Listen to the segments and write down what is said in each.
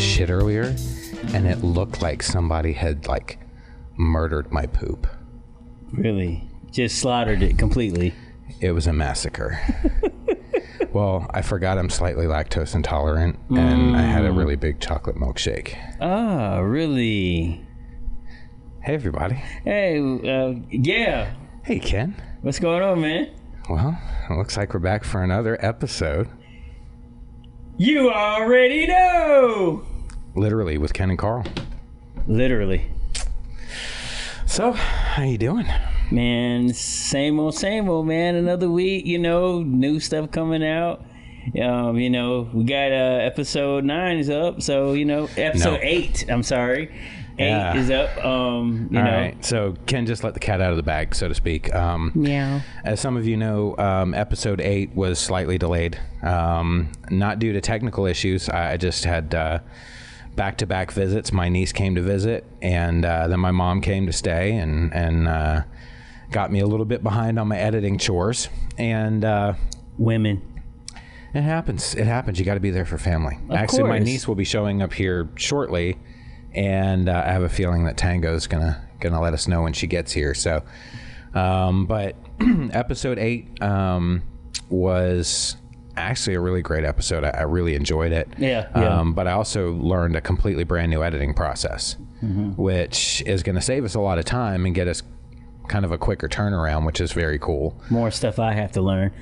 I took this shit earlier, and it looked like somebody had like murdered my poop. Really, just slaughtered it completely. It was a massacre. well, I forgot I'm slightly lactose intolerant, and I had a really big chocolate milkshake. Ah, really? Hey, everybody. Hey, uh, yeah. Hey, Ken. What's going on, man? Well, it looks like we're back for another episode, You already know. Literally with Ken and Carl. Literally, So, how you doing? man. Same old, same old, man. Another week, you know, new stuff coming out. Um, you know, we got uh episode nine is up, so you know, episode No. eight. I'm sorry, eight Yeah. is up. Um, you All know, right. So, Ken just let the cat out of the bag, so to speak. Um, meow. As some of you know, um, episode eight was slightly delayed, um, not due to technical issues. I I just had back to back visits. My niece came to visit, and uh, then my mom came to stay, and and uh, got me a little bit behind on my editing chores. And uh, Women. it happens. It happens. You got to be there for family. Actually, my course. niece will be showing up here shortly, and uh, I have a feeling that Tango's gonna gonna let us know when she gets here. So, um, but episode eight um, was actually a really great episode. I, I really enjoyed it. Yeah, yeah. Um, but I also learned a completely brand new editing process, which is going to save us a lot of time and get us kind of a quicker turnaround, which is very cool. More stuff I have to learn.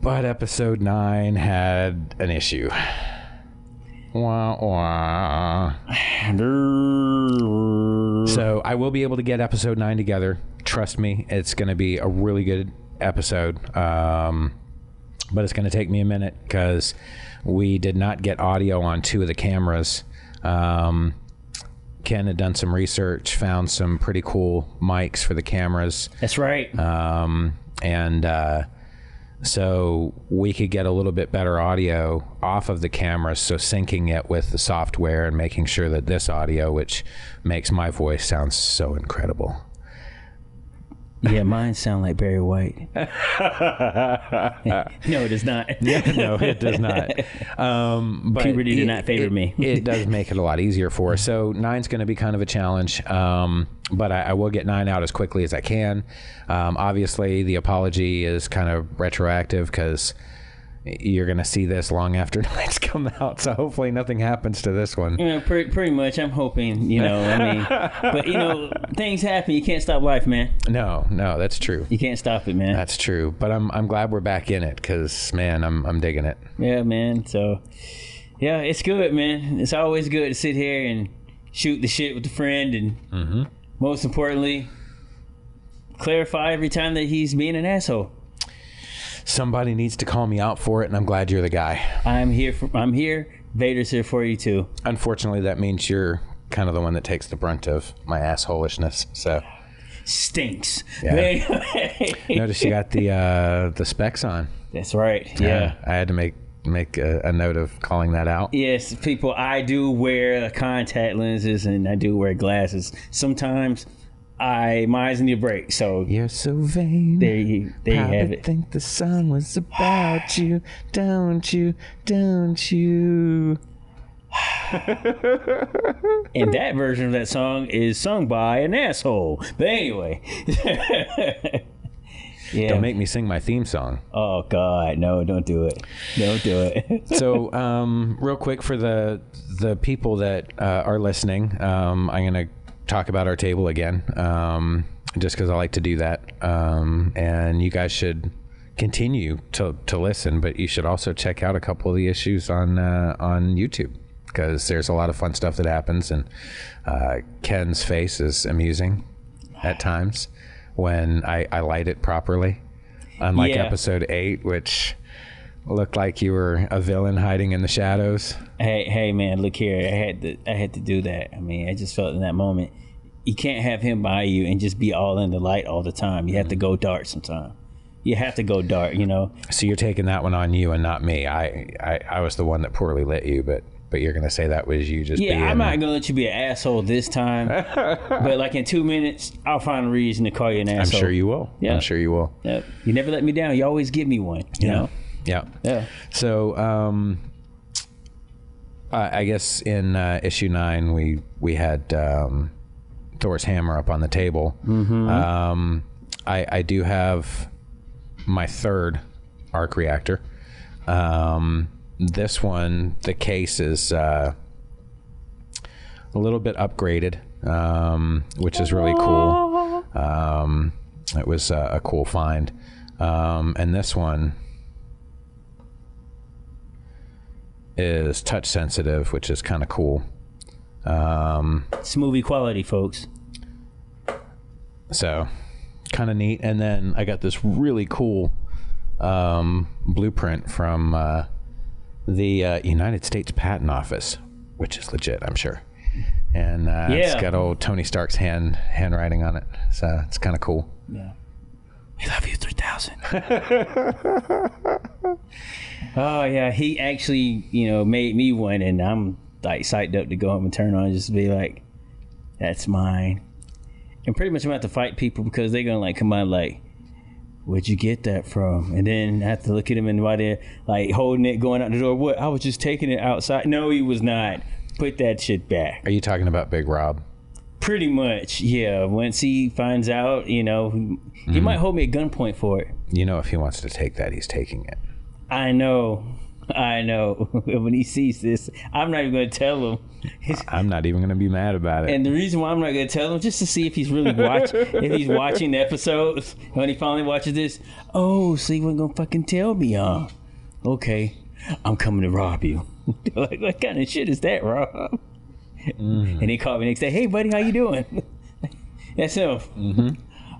But episode nine had an issue. Wah, wah. So I will be able to get episode nine together. Trust me, it's going to be a really good episode. Um, but it's going to take me a minute because we did not get audio on two of the cameras. Um, Ken had done some research, found some pretty cool mics for the cameras. That's right. Um, and uh, so we could get a little bit better audio off of the cameras. So syncing it with the software and making sure that this audio, which makes my voice sound so incredible. Yeah, mine sound like Barry White. no, it does not. no, it does not. Um, but Puberty did not favor it- me. it does make it a lot easier for us. So nine's going to be kind of a challenge, um, but I, I will get nine out as quickly as I can. Um, obviously, the apology is kind of retroactive because you're going to see this long after nine's come out. So hopefully nothing happens to this one. You know, pretty, pretty much. I'm hoping, you know, I mean, but you know, things happen. You can't stop life, man. No, no, that's true. You can't stop it, man. That's true. But I'm I'm glad we're back in it because man, I'm I'm digging it. Yeah, man. So, yeah, it's good, man. It's always good to sit here and shoot the shit with a friend, and mm-hmm. most importantly, clarify every time that he's being an asshole. Somebody needs to call me out for it, and I'm glad you're the guy. I'm here. For, I'm here. Vader's here for you too. Unfortunately, that means you're kind of the one that takes the brunt of my assholishness. So Stinks. Yeah. Notice you got the uh, the specs on. That's right. Yeah. I had to make make a, a note of calling that out. Yes, people. I do wear contact lenses and I do wear glasses. Sometimes I my eyes need a break. So You're so vain. there you there you Probably have it. think the song was about you, don't you? Don't you? And that version of that song is sung by an asshole. But anyway. yeah. Don't make me sing my theme song. oh God, no! Don't do it. Don't do it. so um, real quick for the the people that uh, are listening um, i'm going to talk about our table again um, just because i like to do that um, and you guys should continue to, to listen but you should also check out a couple of the issues on uh, on youtube because there's a lot of fun stuff that happens and uh, ken's face is amusing at times when i, I light it properly unlike Yeah. episode 8 which looked like you were a villain hiding in the shadows. hey, hey, man! Look here. I had to. I had to do that. I mean, I just felt in that moment. You can't have him by you and just be all in the light all the time. You have to go dark sometime. You have to go dark. You know. So you're taking that one on you and not me. I I, I was the one that poorly lit you, but but you're gonna say that was you just Yeah, being. I'm not gonna let you be an asshole this time. but like in two minutes, I'll find a reason to call you an asshole. I'm sure you will. Yeah. I'm sure you will. Yep. You never let me down. You always give me one. You know. Yeah. Yeah. So um, I I guess in uh, issue nine we we had um, Thor's hammer up on the table. Um, I I do have my third arc reactor. Um, this one, the case is uh, a little bit upgraded, um, which is really cool. Um, it was uh, a cool find. Um, and this one is touch sensitive, which is kind of cool. Um, It's movie quality, folks. so kind of neat. And then I got this really cool um, blueprint from uh, the uh, United States Patent Office, which is legit, I'm sure. And uh, it's Yeah. got old Tony Stark's hand handwriting on it, so it's kind of cool. Yeah. We love you, 3000. oh, yeah. He actually, you know, made me one, and I'm like psyched up to go home and turn on and just be like, that's mine. And pretty much I'm going to have to fight people because they're going to like come out like, where'd you get that from? And then I have to look at him and while they're like holding it, going out the door. What? I was just taking it outside. No, he was not. Put that shit back. Are you talking about Big Rob? Pretty much, yeah. Once he finds out, you know, he, he mm-hmm. might hold me at gunpoint for it. You know, if he wants to take that, he's taking it. I know, I know. when he sees this, I'm not even going to tell him. I'm not even going to be mad about it. and the reason why I'm not going to tell him just to see if he's really watching, if he's watching the episodes when he finally watches this. Oh, so he wasn't going to fucking tell me, huh? Okay, I'm coming to rob you. like, what kind of shit is that, Rob? And he called me next day. Hey, buddy, how you doing? That's him. Mm-hmm.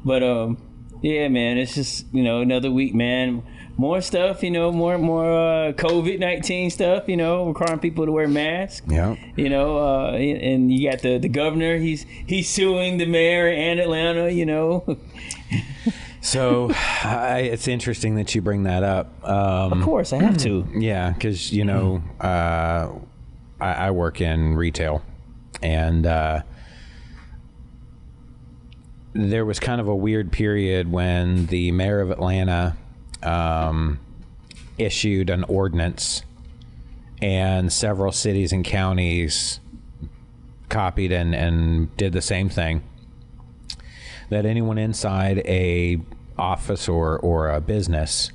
But um, yeah, man, it's just you know another week, man. More stuff, you know, more more uh, COVID nineteen stuff, you know, requiring people to wear masks. yeah. You know, uh, and you got the the governor. He's he's suing the mayor and Atlanta. You know, So I, it's interesting that you bring that up. Um, of course I have to. Yeah, because you know, uh, I, I work in retail, and uh, there was kind of a weird period when the mayor of Atlanta um, issued an ordinance, and several cities and counties copied and, and did the same thing. That anyone inside a office or, or a business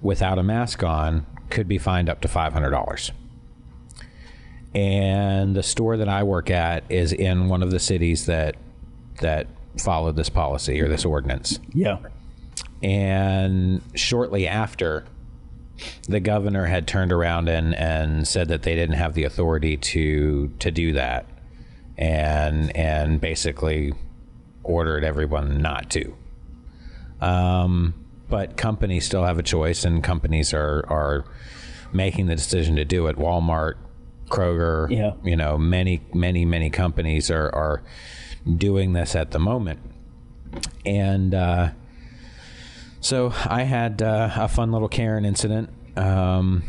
without a mask on could be fined up to $500. And the store that I work at is in one of the cities that that followed this policy or this ordinance. Yeah. And shortly after, the governor had turned around and, and said that they didn't have the authority to to do that, and and basically ordered everyone not to. Um, but companies still have a choice, and companies are are making the decision to do it. Walmart, Kroger, Yeah. you know, many many many companies are are doing this at the moment, and. Uh, so I had uh, a fun little Karen incident. Um,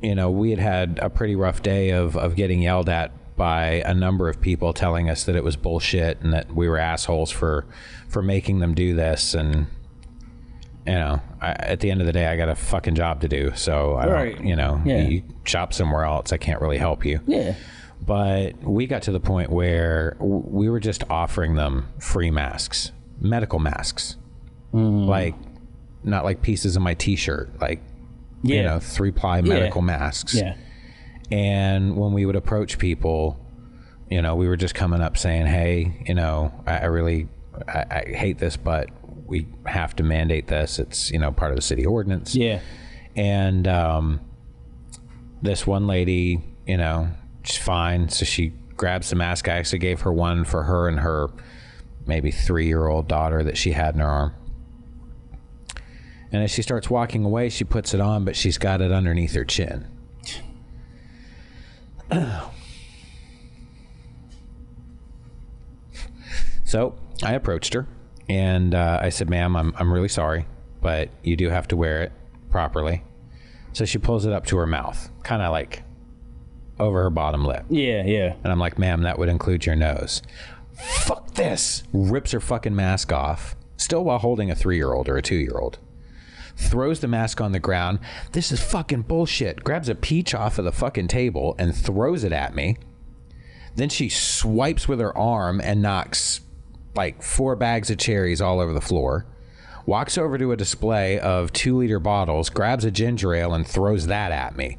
you know, we had had a pretty rough day of, of getting yelled at by a number of people telling us that it was bullshit and that we were assholes for for making them do this. And you know, I, at the end of the day, I got a fucking job to do. So I Right. don't, you know, Yeah. you shop somewhere else. I can't really help you Yeah. but we got to the point where we were just offering them free masks, medical masks, mm. like not like pieces of my T-shirt, like Yeah. you know, three ply medical masks. Yeah. And when we would approach people, you know, we were just coming up saying, "Hey, you know, I, I really, I, I hate this, but we have to mandate this. It's you know part of the city ordinance." Yeah. and um, this one lady, you know, she's fine. So she grabs the mask. I actually gave her one for her and her maybe three year old daughter that she had in her arm. And as she starts walking away, she puts it on, but she's got it underneath her chin. So I approached her and uh, I said, ma'am, I'm, I'm really sorry, but you do have to wear it properly. So she pulls it up to her mouth, kind of like over her bottom lip. Yeah. Yeah. And I'm like, ma'am, that would include your nose. Fuck this. Rips her fucking mask off, still while holding a three year old or a two year old. throws the mask on the ground. This is fucking bullshit. Grabs a peach off of the fucking table and throws it at me. Then she swipes with her arm and knocks like four bags of cherries all over the floor. Walks over to a display of two liter bottles, grabs a ginger ale, and throws that at me.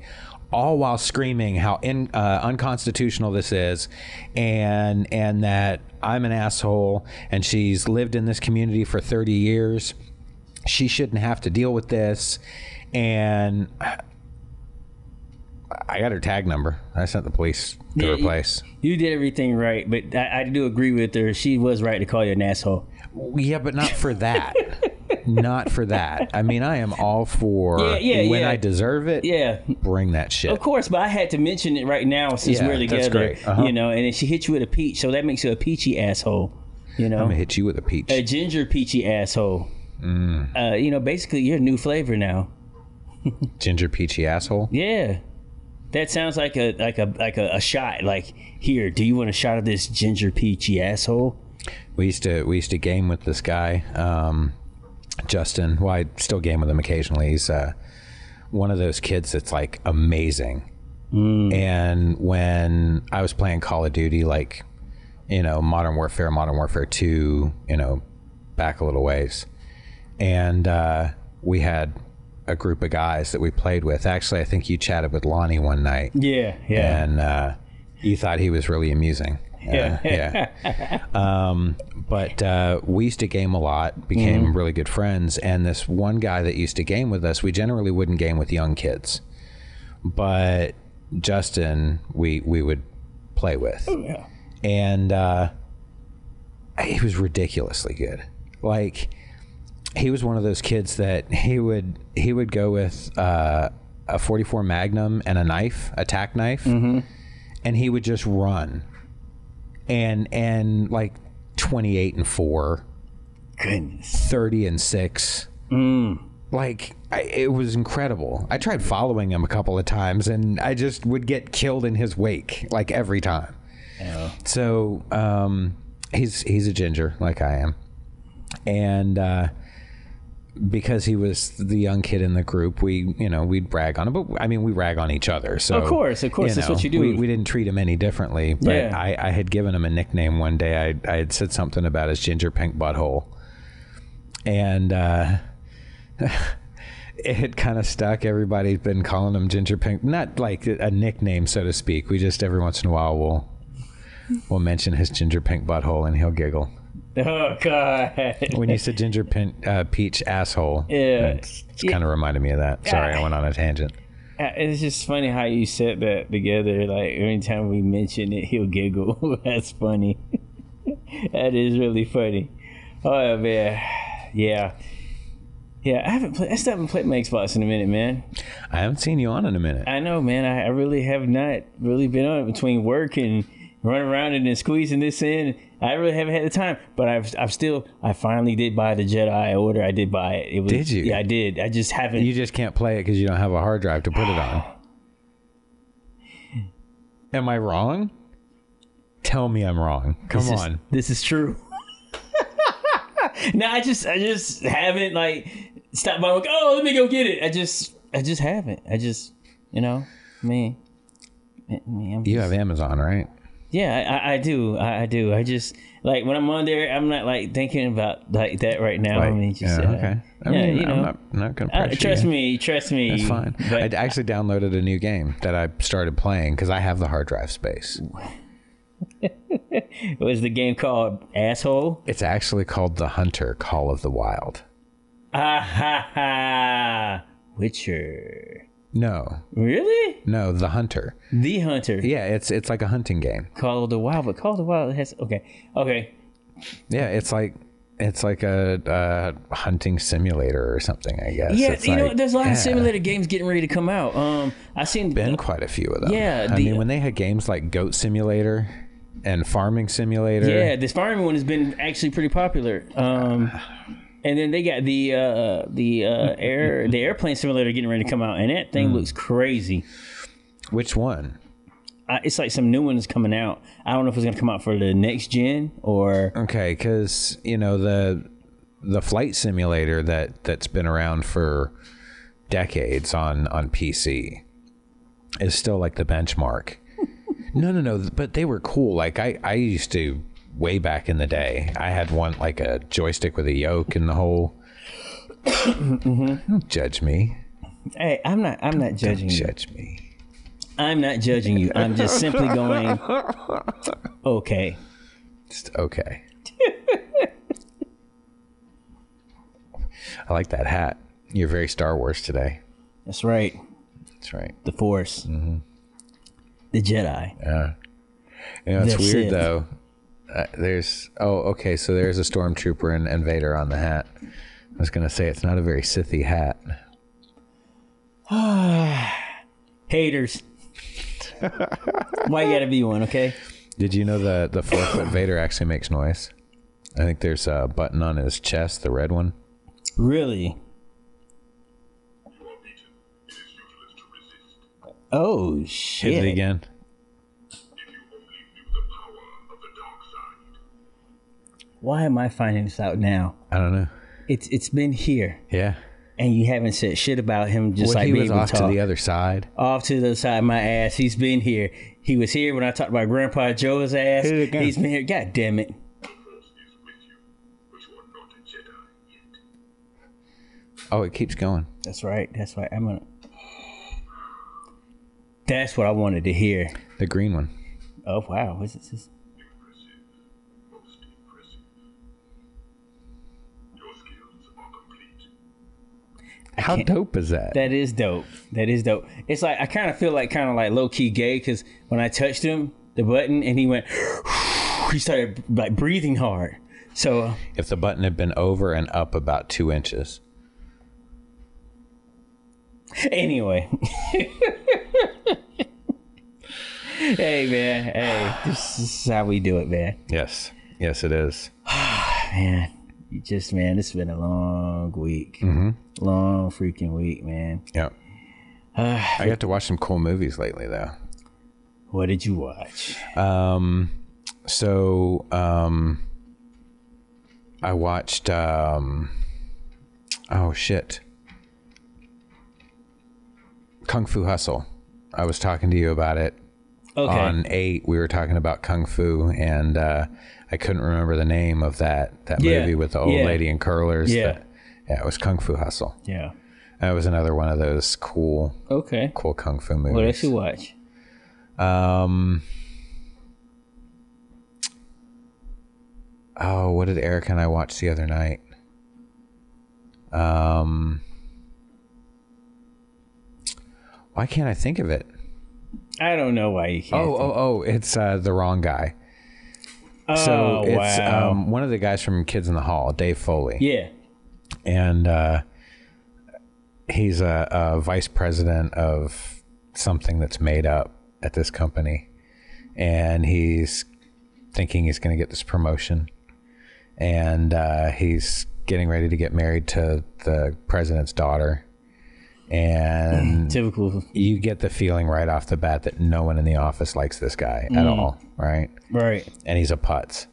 All while screaming how in, uh, unconstitutional this is, and and that I'm an asshole, and she's lived in this community for 30 years. She shouldn't have to deal with this, and I got her tag number. I sent the police to Yeah, her you- place. You did everything right, but I, I do agree with her. She was right to call you an asshole. Yeah, but not for that. not for that. I mean, I am all for Yeah, yeah, when. I deserve it. Yeah, Bring that shit. of course, but I had to mention it right now since we're that's together. great. Uh-huh. You know, and then she hit you with a peach, so that makes you a peachy asshole. You know, I'm gonna hit you with a peach. a ginger peachy asshole. Mm. Uh, you know, basically, you're a new flavor now. Ginger peachy asshole. Yeah, that sounds like a like a like a, a shot. Like, here, do you want a shot of this ginger peachy asshole? We used to we used to game with this guy, um, Justin. Well, I still game with him occasionally. He's uh, one of those kids that's like amazing. And when I was playing Call of Duty, like you know, Modern Warfare, Modern Warfare Two, you know, back a little ways, and uh, we had a group of guys that we played with. Actually, I think you chatted with Lonnie one night Yeah, yeah. and uh, you thought he was really amusing. Uh, yeah. um, but uh, we used to game a lot, became really good friends. And this one guy that used to game with us, we generally wouldn't game with young kids, but Justin, we we would play with, Oh, yeah. and uh, he was ridiculously good. Like he was one of those kids that he would he would go with uh, a 44 Magnum and a knife, a tack knife, and he would just run, and and like 28 and four, Goodness. 30 and six. Like I, it was incredible. I tried following him a couple of times, and I just would get killed in his wake, like every time. Yeah. So um, he's he's a ginger like I am, and uh, because he was the young kid in the group, we you know we'd brag on him, but I mean we rag on each other. So Of course, of course, that's what you do. We, we didn't treat him any differently. But Yeah. I, I had given him a nickname one day. I I had said something about his ginger pink butthole, and. Uh, it had kind of stuck. Everybody's been calling him Ginger Pink, not like a nickname, so to speak. We just every once in a while will will mention his Ginger Pink butthole, and he'll giggle. Oh God. When you said Ginger Pink uh, Peach asshole, Yeah. it's, it's kind of reminded me of that. Sorry, I went on a tangent. Uh, It's just funny how you said that together. Like anytime we mention it, he'll giggle. That's funny. that is really funny. Oh man, yeah, yeah. I haven't played. I still haven't played my Xbox in a minute, man. I haven't seen you on in a minute. I know, man. I, I really have not really been on it between work and running around and then squeezing this in. I really haven't had the time, but I've I've still I finally did buy the Jedi Order. I did buy it. it was, Did you? Yeah, I did. I just haven't. You just can't play it because you don't have a hard drive to put it on. Am I wrong? Tell me I'm wrong. Come This is- on. this is true. no, I just I just haven't like stopped by like, oh let me go get it. I just I just haven't. I just you know, me. me You just- have Amazon, right? Yeah, I, I, do. I, I do. I just like when I'm on there, I'm not like thinking about like that right now. I mean, just, yeah, uh, okay. I yeah, mean, you know, I'm not, not to uh, trust you. me, trust me. That's fine. But I actually downloaded a new game that I started playing because I have the hard drive space. It was the game called Asshole? It's actually called The Hunter Call of the Wild. Ah ha ha! Witcher. No, Really? no, The Hunter. The Hunter. Yeah, it's it's like a hunting game. Call of the Wild, but Call of the Wild has okay, okay. Yeah, it's like it's like a, hunting simulator or something. I guess. Yeah, It's you know, like- there's a lot yeah. of simulator games getting ready to come out. Um, I seen Been quite a few of them. Yeah, I the- mean when they had games like Goat Simulator and Farming Simulator. Yeah, this farming one has been actually pretty popular. Um, and then they got the uh, the uh, air the airplane simulator getting ready to come out, and that thing Hmm. looks crazy. Which one? Uh, it's like some new ones coming out. I don't know if it's gonna come out for the next gen or Okay, because you know the the flight simulator that that's been around for decades on on PC is still like the benchmark. no, no, no, but they were cool. Like I I used to way back in the day. I had one like a joystick with a yoke and the whole. Don't judge me. Hey, I'm not. I'm not judging Don't you. judge me. I'm not judging you. I'm just simply going. Okay. Just okay. I like that hat. You're very Star Wars today. That's right. That's right. The Force. Mm-hmm. The Jedi. Yeah. You know, it's weird though. Uh, there's oh okay, so there's a stormtrooper and, and Vader on the hat. I was gonna say it's not a very Sithy hat. Haters. Why you gotta be one? Okay. Did you know the the four foot Vader actually makes noise? I think there's a button on his chest, the red one. Really? Oh Hit shit! it again. Why am I finding this out now? I don't know. It's it's been here, Yeah. and you haven't said shit about him. Just Well, like he was off to the other side. off to the side of my ass. He's been here. He was here when I talked about Grandpa Joe's ass. Hit it again. He's been here. God damn it! Oh, it keeps going. That's right. That's right. I'm gonna. That's what I wanted to hear. The green one. Oh wow! What's this? How dope is that? That is dope. That is dope. It's like I kind of feel like kind of like low key gay because when I touched him, the button, and he went, he started like breathing hard. So uh, if the button had been over and up about two inches. anyway. hey man, hey, this is how we do it, man. Yes. Yes, it is. Man, you just man, it's been a long week, long freaking week, man. Yeah. I got to watch some cool movies lately, though. What did you watch? Um, so um, I watched. Um, oh shit, Kung Fu Hustle. I was talking to you about it Okay, on eight. We were talking about Kung Fu, and uh, I couldn't remember the name of that that Yeah, movie with the old yeah. lady in curlers. Yeah. that- yeah, it was Kung Fu Hustle. yeah, That was another one of those cool, okay. cool kung fu movies. What else you watch? Um. Oh, what did Eric and I watch the other night? Um. Why can't I think of it? I don't know why you can't. Oh, oh, oh! It's uh, the wrong guy. Oh, So it's wow. um, one of the guys from Kids in the Hall, Dave Foley. yeah. and uh, he's a, a vice president of something that's made up at this company, and he's thinking he's going to get this promotion, and uh, he's getting ready to get married to the president's daughter, and Typical. you get the feeling right off the bat that no one in the office likes this guy at all, right? Right. And he's a putz.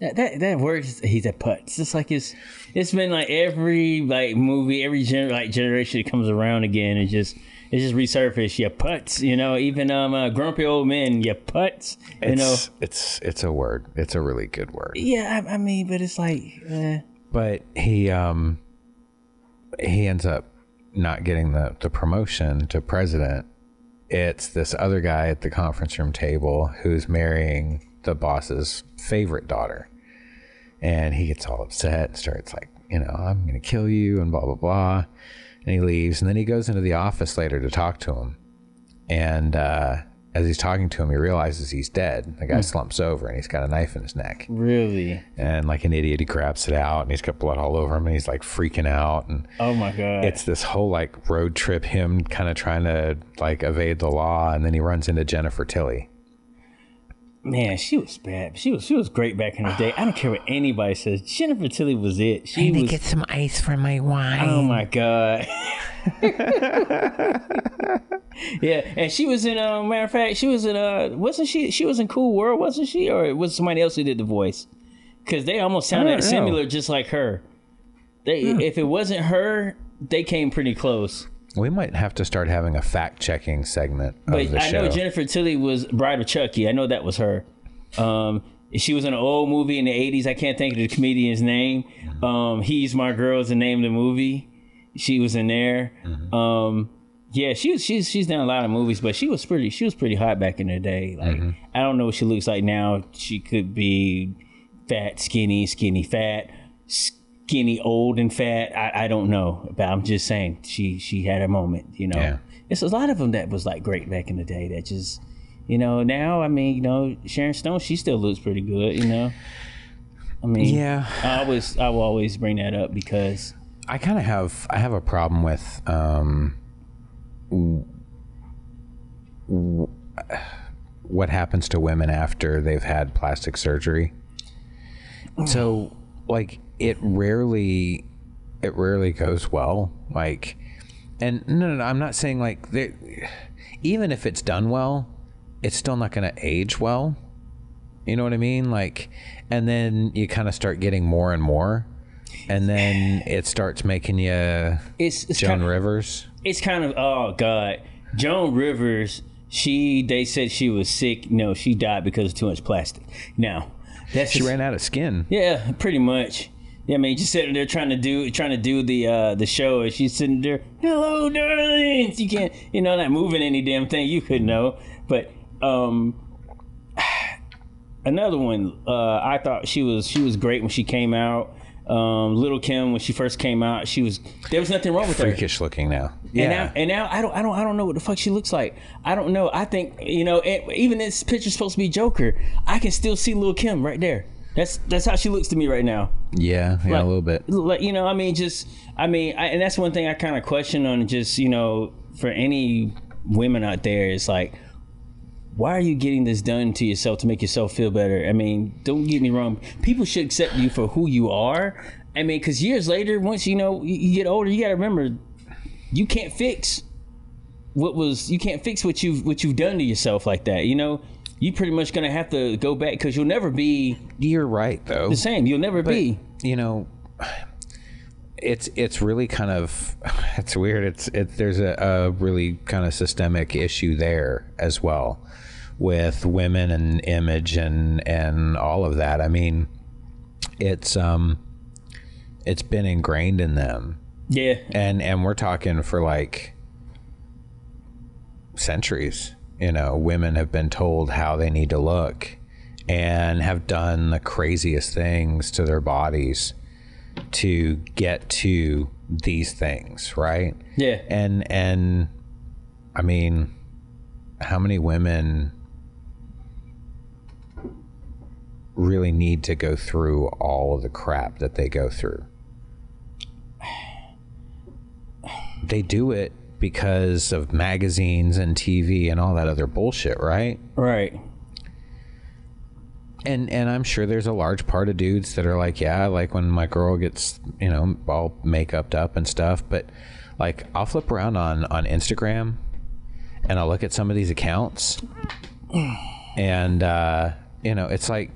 That, that that works. He's a putz It's just like it's it's been like every like movie, every gener- like generation that comes around again. It just it just resurface. You putz You know, even um uh, grumpy old men. You putz You know. It's, it's it's a word. It's a really good word. Yeah, I, I mean, but it's like, eh. but he um he ends up not getting the the promotion to president. It's this other guy at the conference room table who's marrying the boss's favorite daughter. And he gets all upset and starts like you know i'm gonna kill you and blah blah blah. And he leaves. And then he goes into the office later to talk to him. And uh as he's talking to him he realizes he's dead the guy hmm. slumps over and he's got a knife in his neck really? and like an idiot he grabs it out and he's got blood all over him and he's like freaking out and Oh my god! it's this whole like road trip him kind of trying to like evade the law and then he runs into jennifer tilly Man, she was bad. She was she was great back in the day. I don't care what anybody says. Jennifer Tilly was it. She was. To get some ice for my wine Oh my god. yeah, and she was in. Uh, matter of fact, she was in. Uh, wasn't she? She was in Cool World, wasn't she? Or was somebody else who did the voice? because they almost sounded similar, just like her. They, if it wasn't her, they came pretty close. We might have to start having a fact checking segment of But I show. know Jennifer Tilly was Bride of Chucky. I know that was her. Um, she was in an old movie in the '80s. I can't think of the comedian's name. Um, He's My Girl is the name of the movie. She was in there. Mm-hmm. Um, yeah, she. She's she's done a lot of movies, but she was pretty. She was pretty hot back in the day. Like Mm-hmm. I don't know what she looks like now. She could be fat, skinny, skinny, fat, skinny, old and fat. I, I don't know, but I'm just saying she she had a moment. You know, Yeah. it's a lot of them that was like great back in the day. That just you know now. I mean, you know, Sharon Stone, she still looks pretty good. You know, I mean, yeah, I always I will always bring that up because I kind of have I have a problem with um, what happens to women after they've had plastic surgery. So, like, it rarely it rarely goes well. Like, and no, no, no I'm not saying like even if it's done well, it's still not going to age well. You know what I mean? Like, and then you kind of start getting more and more, and then it starts making you it's it's Joan kind, Rivers. it's kind of oh god, Joan Rivers. She they said she was sick. No, she died because of too much plastic. Now that's She just- ran out of skin. Yeah, pretty much. Yeah, I mean, just sitting there trying to do trying to do the uh the show, and she's sitting there, "Hello, darlings." You can't, you know, not moving any damn thing. You could know, but um, another one. Uh, I thought she was she was great when she came out. Um, Lil' Kim when she first came out, she was there was nothing wrong with her. Freakish looking now. And Yeah. now, and now I don't, I don't, I don't know what the fuck she looks like. I don't know. I think you know, it, even this picture's supposed to be Joker. I can still see Lil' Kim right there. That's that's how she looks to me right now. yeah, yeah, Like- a little bit. Like you know, I mean, just I mean, I, and that's one thing I kind of question on. Just you know, for any women out there, it's like, why are you getting this done to yourself to make yourself feel better? I mean, don't get me wrong. People should accept you for who you are. I mean, because years later, once you know you, get older, you got to remember, you can't fix what was you can't fix what you've what you've done to yourself like that. You know, you pretty much gonna have to go back because you'll never be You're right though. the same. You'll never be. you know it's it's really kind of it's weird it's it there's a, a really kind of systemic issue there as well with women and image and and all of that. I mean it's um it's been ingrained in them. Yeah, and and we're talking for like centuries you know women have been told how they need to look and have done the craziest things to their bodies to get to these things right? Yeah. and and i mean how many women really need to go through all of the crap that they go through they do it because of magazines and TV and all that other bullshit, right? Right. And and I'm sure there's a large part of dudes that are like, yeah, like when my girl gets, you know, all makeuped up and stuff, but like I'll flip around on on Instagram and I'll look at some of these accounts and uh, you know, it's like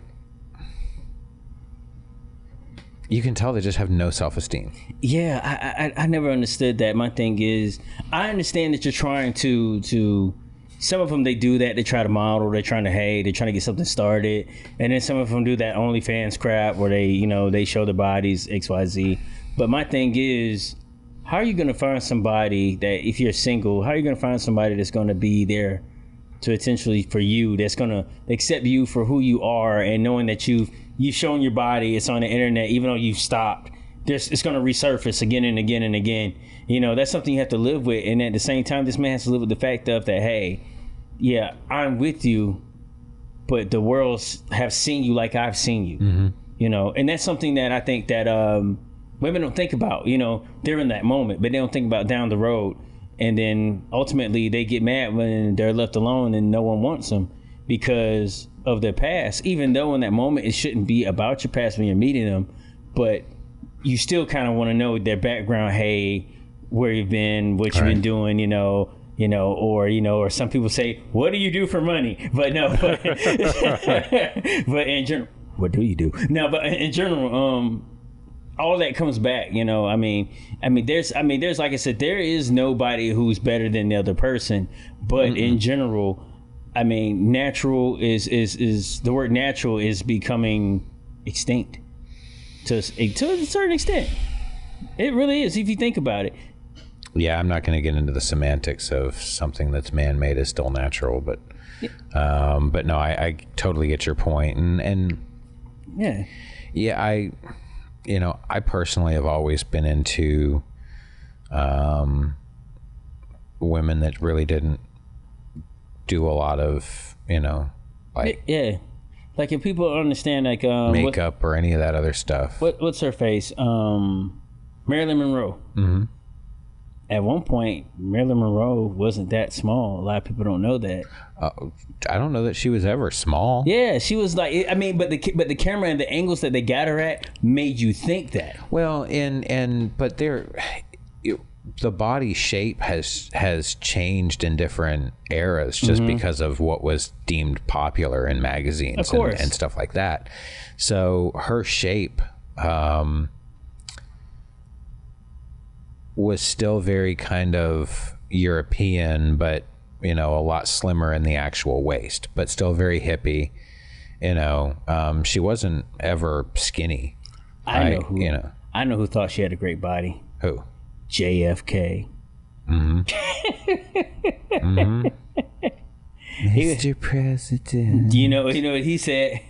you can tell they just have no self-esteem. Yeah, I, I I never understood that. My thing is, I understand that you're trying to to. Some of them they do that. They try to model. They're trying to hey. They're trying to get something started. And then some of them do that OnlyFans crap where they you know they show their bodies X Y Z. But my thing is, how are you going to find somebody that if you're single, how are you going to find somebody that's going to be there to essentially for you that's going to accept you for who you are and knowing that you've you've shown your body it's on the internet even though you've stopped there's, it's going to resurface again and again and again. You know that's something you have to live with and at the same time this man has to live with the fact of that hey yeah i'm with you but the worlds have seen you like i've seen you. You know and that's something that i think that um, women don't think about you know they're in that moment but they don't think about down the road. And then ultimately they get mad when they're left alone and no one wants them because of their past even though in that moment it shouldn't be about your past when you're meeting them but you still kind of want to know their background hey where you've been what you've been doing you know you know or you know or some people say what do you do for money but no but, but in general what do you do? No, but in general, um, all that comes back. You know, I mean, I mean, there's, I mean, there's, like I said, there is nobody who's better than the other person. But mm in general, I mean, natural is is is the word natural is becoming extinct to to a certain extent. It really is if you think about it. Yeah, I'm not going to get into the semantics of something that's man-made is still natural, but um, but no, I, I totally get your point, and and yeah, yeah, I you know, I personally have always been into um, women that really didn't do a lot of, you know, like yeah, like if people understand like um, makeup what, or any of that other stuff. What what's her face? Um, Marilyn Monroe. Mm-hmm at one point, Marilyn Monroe wasn't that small. A lot of people don't know that. Uh, I don't know that she was ever small. Yeah, she was like. I mean, but the but the camera and the angles that they got her at made you think that. Well, and and but there, the body shape has has changed in different eras just mm-hmm. because of what was deemed popular in magazines and, and, stuff like that. So her shape. Um, was still very kind of European, but you know, a lot slimmer in the actual waist, but still very hippie. You know, um, she wasn't ever skinny. I know who. You know, I know who thought she had a great body. Who? JFK. Mm-hmm. mm-hmm. Mr. President. Do you know? You know what he said?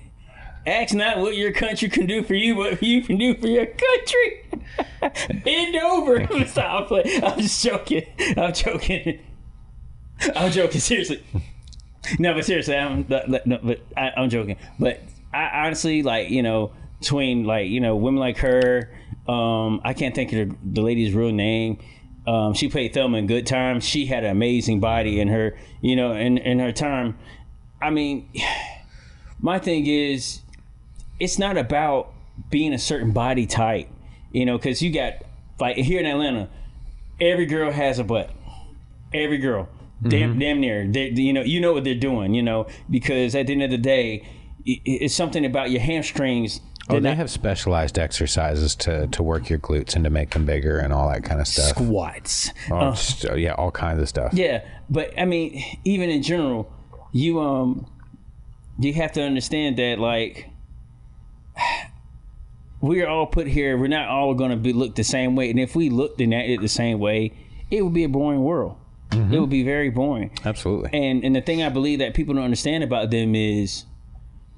Ask not what your country can do for you, but what you can do for your country. Bend over. Stop playing. I'm just joking. I'm joking. I'm joking. Seriously. No, but seriously, I'm no, but I, am joking. But I honestly like you know between like you know women like her. Um, I can't think of the, the lady's real name. Um, she played Thelma in Good Times. She had an amazing body in her, you know, in in her time. I mean, my thing is, it's not about being a certain body type, you know, because you got like here in Atlanta, every girl has a butt. Every girl, mm-hmm. damn, damn near. They, you know, you know what they're doing, you know, because at the end of the day, it's something about your hamstrings. Oh, they not, have specialized exercises to, to work your glutes and to make them bigger and all that kind of stuff. Squats. Oh, uh, just, yeah, all kinds of stuff. Yeah, but I mean, even in general, you um, you have to understand that like we're all put here. We're not all going to be look the same way. And if we looked and acted the same way, it would be a boring world. Mm-hmm. It would be very boring. Absolutely. And and the thing I believe that people don't understand about them is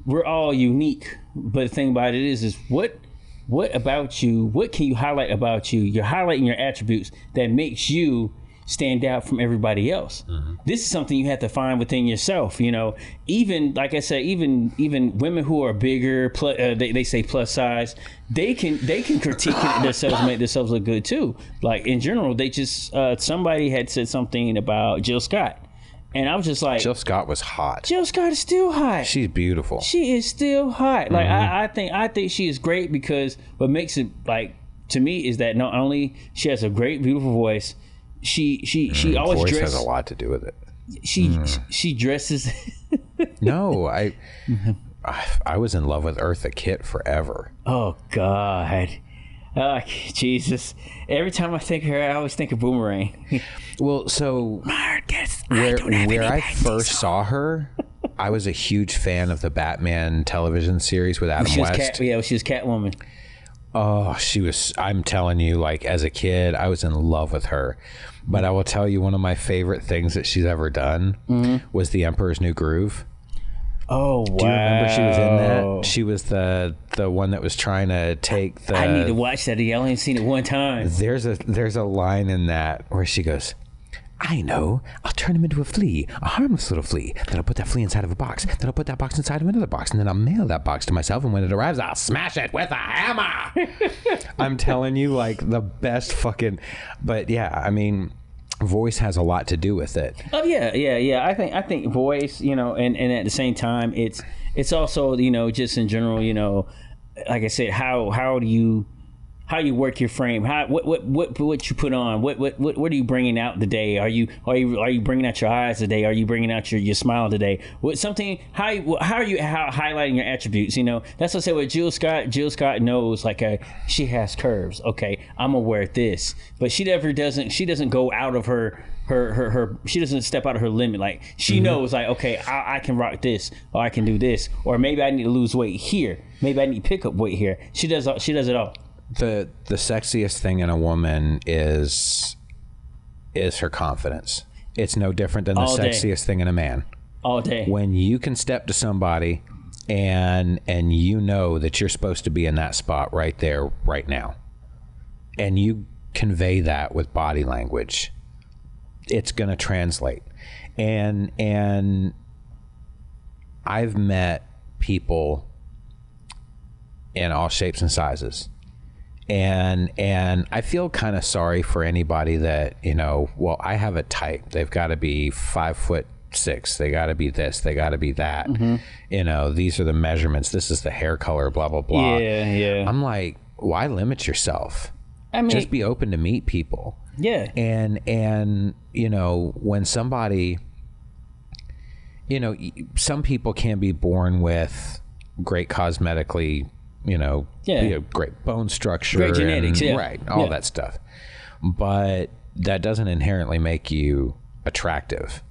we're all unique. But the thing about it is, is what what about you? What can you highlight about you? You're highlighting your attributes that makes you stand out from everybody else. Mm-hmm. This is something you have to find within yourself. You know, even like I said, even even women who are bigger, plus, uh, they, they say plus size, they can they can critique themselves, make themselves look good too. Like in general, they just uh, somebody had said something about Jill Scott. And I was just like, Jill Scott was hot. Jill Scott is still hot. She's beautiful. She is still hot. Like mm-hmm. I, I think, I think she is great because what makes it like to me is that not only she has a great, beautiful voice, she she she mm, always voice has a lot to do with it. She mm. she dresses. no, I, I, I was in love with Eartha Kitt forever. Oh God. Oh, Jesus. Every time I think of her, I always think of Boomerang. well, so Marcus, where, I where I first saw her, I was a huge fan of the Batman television series with Adam she West. Cat, yeah, she was Catwoman. Oh, she was. I'm telling you, like as a kid, I was in love with her. But I will tell you, one of my favorite things that she's ever done mm-hmm. was The Emperor's New Groove. Oh wow! Do you remember she was in that? She was the the one that was trying to take the. I need to watch that. I only seen it one time. There's a there's a line in that where she goes, I know. I'll turn him into a flea, a harmless little flea. Then I'll put that flea inside of a box. Then I'll put that box inside of another box. And then I'll mail that box to myself. And when it arrives, I'll smash it with a hammer. I'm telling you, like the best fucking. But yeah, I mean, voice has a lot to do with it. Oh yeah, yeah, yeah. I think I think voice, you know, and and at the same time, it's it's also you know just in general, you know, like I said, how how do you how you work your frame, how what what what what you put on, what what what what are you bringing out today? Are you are you are you bringing out your eyes today? Are you bringing out your, your smile today? What something how how are you how, highlighting your attributes? You know that's what I say with Jill Scott. Jill Scott knows like uh she has curves. Okay, I'm gonna wear this, but she never doesn't. She doesn't go out of her. Her, her, her, she doesn't step out of her limit. Like she knows, like, okay, I, I can rock this, or I can do this, or maybe I need to lose weight here. Maybe I need to pick up weight here. She does, all- she does it all. The the sexiest thing in a woman is is her confidence. It's no different than the All day. sexiest thing in a man. all day. When you can step to somebody and and you know that you're supposed to be in that spot right there right now. And you convey that with body language. It's going to translate. And and I've met people in all shapes and sizes and and I feel kind of sorry for anybody that you know. Well, I have a type. They've got to be five foot six. They got to be this. They got to be that. Mm-hmm. You know, these are the measurements. This is the hair color. Blah blah blah. Yeah, yeah. I'm like, why limit yourself? I mean, Just be open to meet people. yeah, And and you know when somebody, you know, some people can be born with great cosmetically, you know, Yeah. you know, great bone structure, Great genetics, and- yeah. right, all Yeah. that stuff. But that doesn't inherently make you attractive.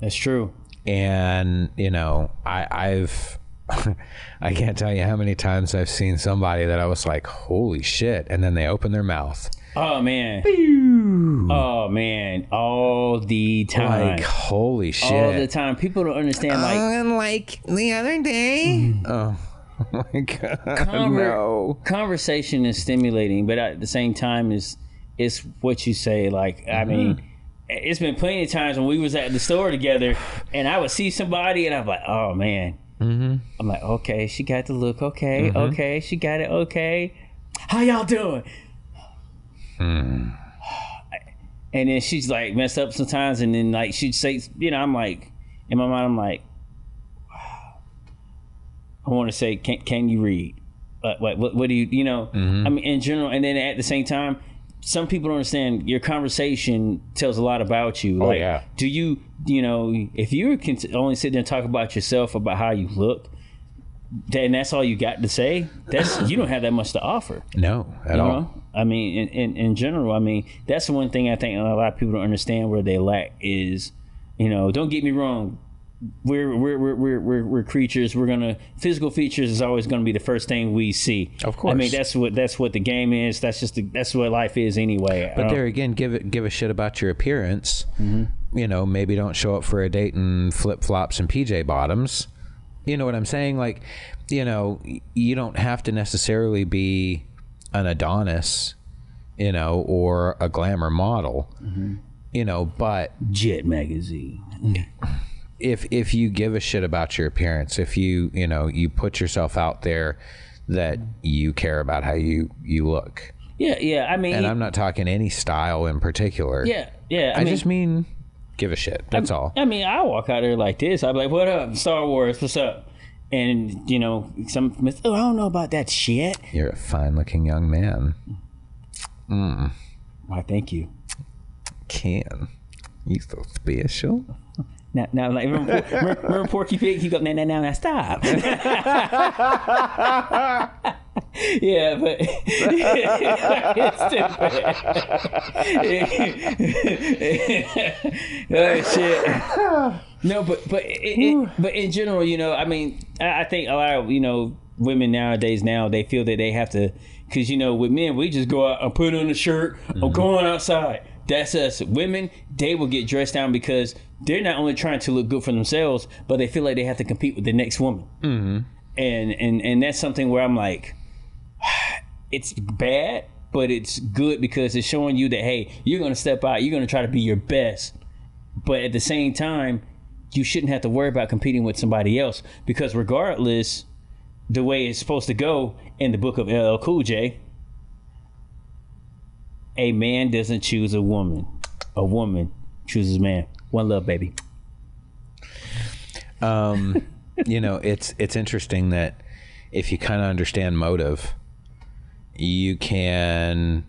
that's true. And you know, I, I've. I can't tell you how many times I've seen somebody that I was like, "Holy shit!" and then they open their mouth, Oh man. Oh man. All the time. like, "Holy shit!" all the time. People don't understand. Like and like the other day. Mm. Oh, my god! Conver- no. conversation is stimulating, but at the same time, is it's what you say. Like I Mm-hmm. mean, it's been plenty of times when we was at the store together, and I would see somebody, and I'm like, oh man. Mm-hmm. I'm like, okay, she got the look. Okay, okay, she got it. Okay, how y'all doing? Hmm. And then she's like messed up sometimes, and then like she'd say, you know, I'm like, in my mind, I'm like, I want to say, can can you read? Like, what, what, what do you, you know? Mm-hmm. I mean, in general, and then at the same time, some people don't understand your conversation tells a lot about you. Like, Oh, yeah. do you, you know, if you can only sit there and talk about yourself, about how you look, then that's all you got to say. That's you don't have that much to offer. No, at You all. know? I mean, in, in, in general, I mean, that's the one thing I think a lot of people don't understand where they lack is, you know, don't get me wrong. We're we're, we're, we're, we're, we're creatures. We're gonna physical features is always gonna be the first thing we see. Of course, I mean that's what that's what the game is. That's just the, that's what life is anyway. But Uh, there again, give it give a shit about your appearance. Mm-hmm. You know, maybe don't show up for a date in flip flops and PJ bottoms. You know what I'm saying? Like, you know, you don't have to necessarily be an Adonis, you know, or a glamour model. Mm-hmm. You know, but Jet magazine. if if you give a shit about your appearance, if you you know you put yourself out there that you care about how you you look, Yeah, yeah. I mean, and I'm not talking any style in particular. yeah, yeah. I, I, mean, just mean give a shit. That's all. I mean, I walk out there like this. I'm like, "What up, Star Wars? What's up?" And you know, some oh, I don't know about that shit. You're a fine-looking young man. Mm. Why, thank you. Can you so special? Now, now, like remember, remember, remember Porky Pig? He go, now, now, now, now, stop. yeah, but it's stupid. oh shit. No, but but it, it, but in general, you know, I mean, I, I think a lot of you know women nowadays now they feel that they have to because you know with men we just go out and put on a shirt or mm-hmm. going outside. That's us. Women, they will get dressed down because they're not only trying to look good for themselves, but they feel like they have to compete with the next woman. Mm-hmm. And and and that's something where I'm like, it's bad, but it's good because it's showing you that hey, you're gonna step out, you're gonna try to be your best, but at the same time, you shouldn't have to worry about competing with somebody else because regardless, the way it's supposed to go in the book of LL Cool J, a man doesn't choose a woman, a woman chooses man. One love, baby. Um, you know, it's it's interesting that if you kind of understand motive, you can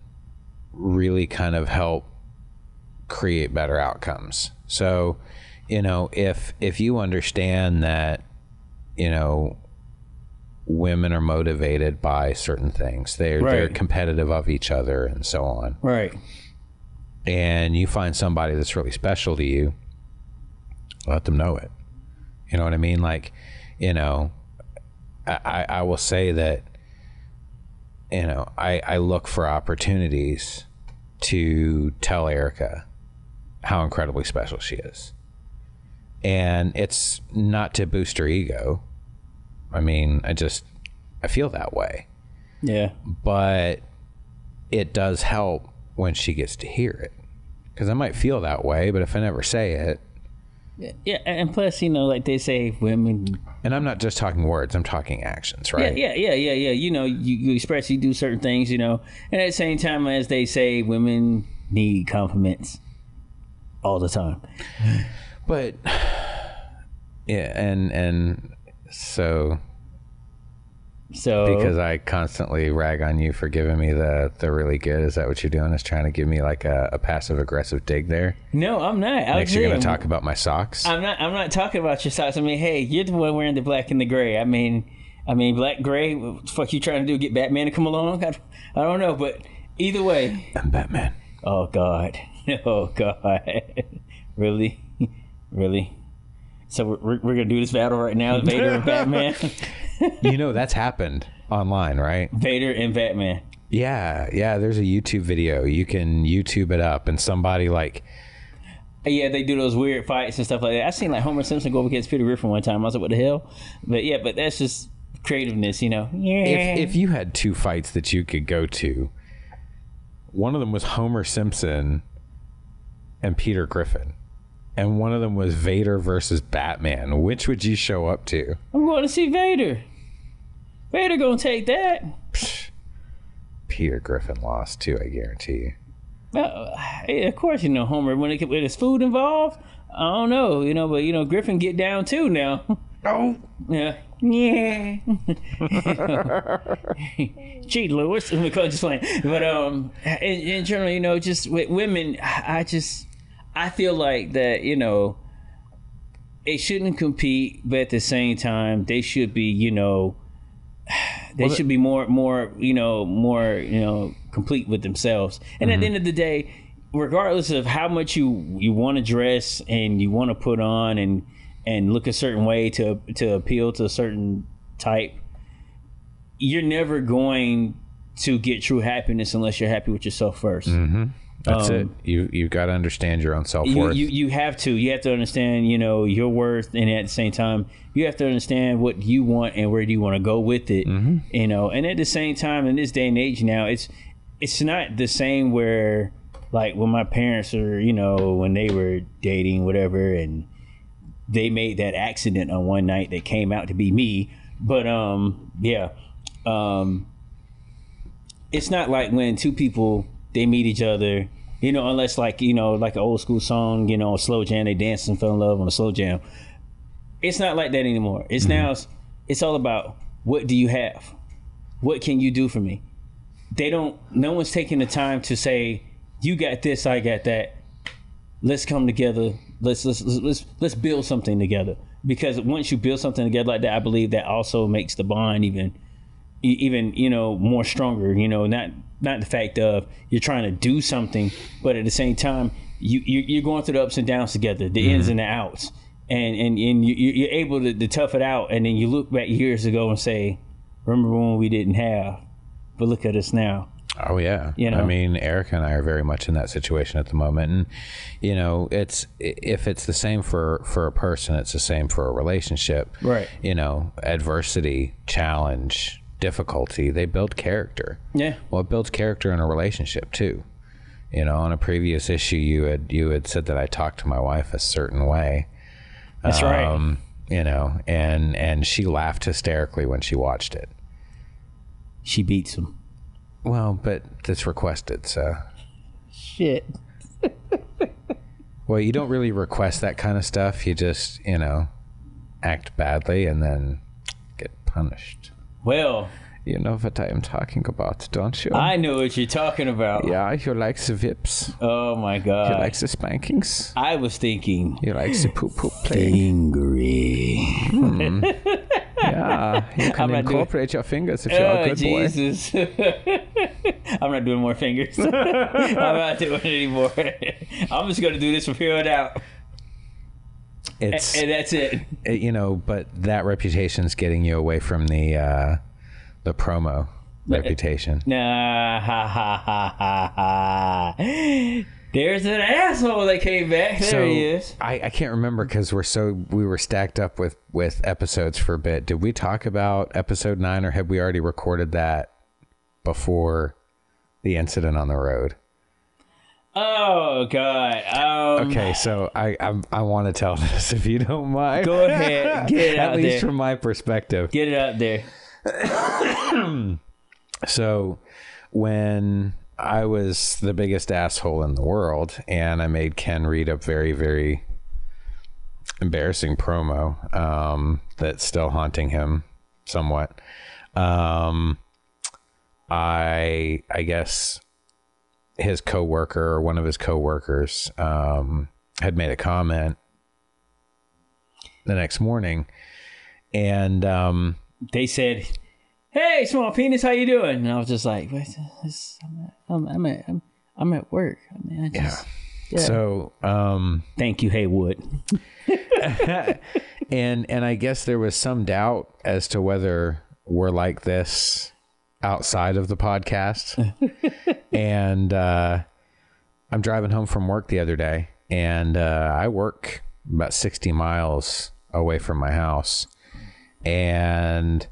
really kind of help create better outcomes. So, you know, if if you understand that, you know, women are motivated by certain things, they're they're competitive of each other and so on, Right. And you find somebody that's really special to you, let them know it. You know what I mean? Like, you know, I, I will say that, you know, I, I look for opportunities to tell Erica how incredibly special she is. And it's not to boost her ego. I mean, I just, I feel that way. Yeah. But it does help when she gets to hear it. Because I might feel that way, but if I never say it, Yeah, and plus, you know, like they say, women. and I'm not just talking words, I'm talking actions, right? Yeah, yeah, yeah, yeah, yeah. You know, you, you express, you do certain things, you know, and at the same time, as they say, women need compliments all the time. But yeah, and and so So because I constantly rag on you for giving me the the really good, is that what you're doing? Is trying to give me like a, a passive aggressive dig there? no, I'm not. I Next, you're gonna saying- talk about my socks. I'm not. I'm not talking about your socks. I mean, hey, you're the one wearing the black and the gray. I mean, I mean, black, gray. What the fuck you trying to do? Get Batman to come along? I, I don't know, but either way. I'm Batman. Oh God. Oh God. really, really. So we're, we're, we're gonna do this battle right now, Vader and Batman. You know that's happened online, right? Vader and Batman. Yeah, yeah. There's a YouTube video. You can YouTube it up, and somebody like Yeah, they do those weird fights and stuff like that. I seen like Homer Simpson go up against Peter Griffin one time. I was like, what the hell? But yeah, but that's just creativeness, you know. Yeah. if if you had two fights that you could go to, one of them was Homer Simpson and Peter Griffin, and one of them was Vader versus Batman. Which would you show up to? I'm going to see Vader. Vader gonna take that. Peter Griffin lost too, I guarantee you. Uh, yeah, of course, you know Homer. When it when there's food involved, I don't know, you know, but you know Griffin get down too now. Oh, Yeah. Yeah. Cheat Lewis. I'm just playing. But um, in, in general, you know, just with women, I just I feel like that, you know, they shouldn't compete, but at the same time, they should be, you know, they Well, should be more, more, you know, more, you know, complete with themselves. And at the mm-hmm. end of the day, regardless of how much you you want to dress and you want to put on and and look a certain way to to appeal to a certain type, you're never going to get true happiness unless you're happy with yourself 1st that's Um, it. You you've got to understand your own self worth. you you have to you have to understand you know your worth and at the same time you have to understand what you want and where do you want to go with it you know and at the same time in this day and age now it's it's not the same where like when my parents are you know when they were dating whatever and they made that accident on one night that came out to be me but um yeah um it's not like when two people they meet each other, you know, unless like you know, like an old school song, you know, a slow jam, they dance and fell in love on a slow jam. It's not like that anymore. It's mm-hmm. now, it's all about what do you have, what can you do for me. They don't. No one's taking the time to say, you got this, I got that. Let's come together. Let's let's let's let's, let's build something together. Because once you build something together like that, I believe that also makes the bond even even you know more stronger you know not not the fact of you're trying to do something but at the same time you, you you're going through the ups and downs together the ins mm-hmm. and the outs and and, and you, you- you're able to, to tough it out and then you look back years ago and say remember when we didn't have but look at us now Oh yeah. You know? I mean, Erica and I are very much in that situation at the moment, and you know, it's if it's the same for for a person, it's the same for a relationship. Right. You know, adversity, challenge, difficulty, they build character. yeah Well, it builds character in a relationship too. You know, on a previous issue, you had you had said that I talked to my wife a certain way. that's right Um, you know, and and she laughed hysterically when she watched it. she beats him Well, but that's requested, so. shit Well, you don't really request that kind of stuff. You just, you know, act badly and then get punished. Well You know what I am talking about, don't you? I know what you're talking about. yeah, you like the whips. Oh my god. You like the spankings. I was thinking You like the poop poop play. angry. Hmm. Yeah, you can not doing- incorporate your fingers if you're a Oh good boy. I'm not doing more fingers. I'm not doing it anymore. I'm just gonna do this from here on out, It's and that's it. it- you know, but that reputation's getting you away from the uh, the promo reputation. Nah, ha ha ha ha ha. There's an asshole that came back. There so he is. I, I can't remember because we're so we were stacked up with with episodes for a bit. Did we talk about episode nine, or had we already recorded that before the incident on the road? Oh God. Um, Okay, so I I, I want to tell this if you don't mind. Go ahead, get it At least there. from my perspective. Get it out there. So when I was the biggest asshole in the world and I made Ken read a very, very embarrassing promo um, that's still haunting him somewhat. Um, I I guess his coworker or one of his coworkers um, had made a comment the next morning, and um, They said, "Hey, small penis, how you doing?" And I was just like, "What? This, I'm, at, I'm, I'm at, I'm, I'm at work. I mean, I just, yeah. so um, Thank you, Haywood. and and I guess there was some doubt as to whether we're like this outside of the podcast. and uh, I'm driving home from work the other day, and uh, I work about 60 miles away from my house, and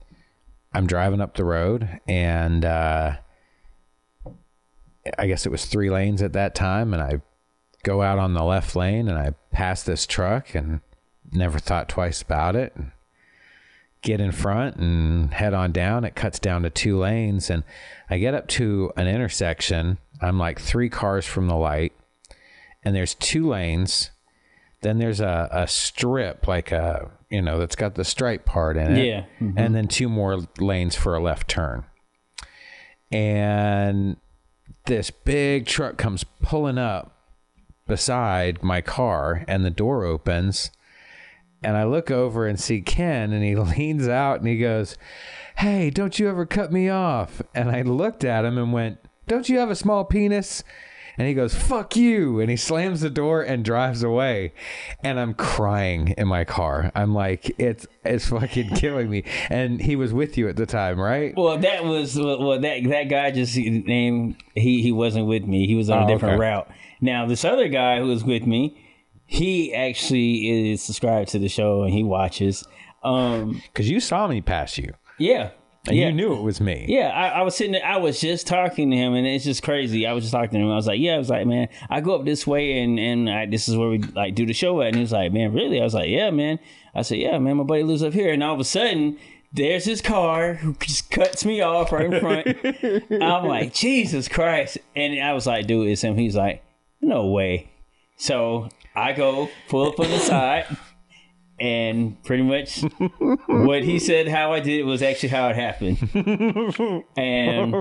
I'm driving up the road, and uh, I guess it was three lanes at that time, and I go out on the left lane, and I pass this truck, and never thought twice about it. And get in front and head on down. It cuts down to two lanes, and I get up to an intersection. I'm like three cars from the light, and there's two lanes. Then there's a, a strip, like a you know, that's got the stripe part in it. Yeah. Mm-hmm. And then two more lanes for a left turn. And this big truck comes pulling up beside my car, and the door opens and I look over and see Ken, and he leans out and he goes, Hey, don't you ever cut me off? And I looked at him and went, Don't you have a small penis? And he goes, Fuck you. And he slams the door and drives away. And I'm crying in my car. I'm like, It's it's fucking killing me. And he was with you at the time, right? Well, that was well, that that guy just named he he wasn't with me. He was on Oh, a different okay. route. Now this other guy who was with me, he actually is subscribed to the show and he watches. Um, Because you saw me pass you. yeah, And yeah. you knew it was me. Yeah, I, I was sitting there, I was just talking to him, and it's just crazy. I was just talking to him. I was like, yeah, I was like, man, I go up this way, and and I, this is where we like do the show at. And he was like, man, really? I was like, yeah, man. I said, yeah, man, my buddy lives up here. And all of a sudden, there's his car who just cuts me off right in front. I'm like, Jesus Christ. And I was like, dude, it's him. He's like, no way. So I go pull up on the side. And pretty much what he said, how I did it was actually how it happened. and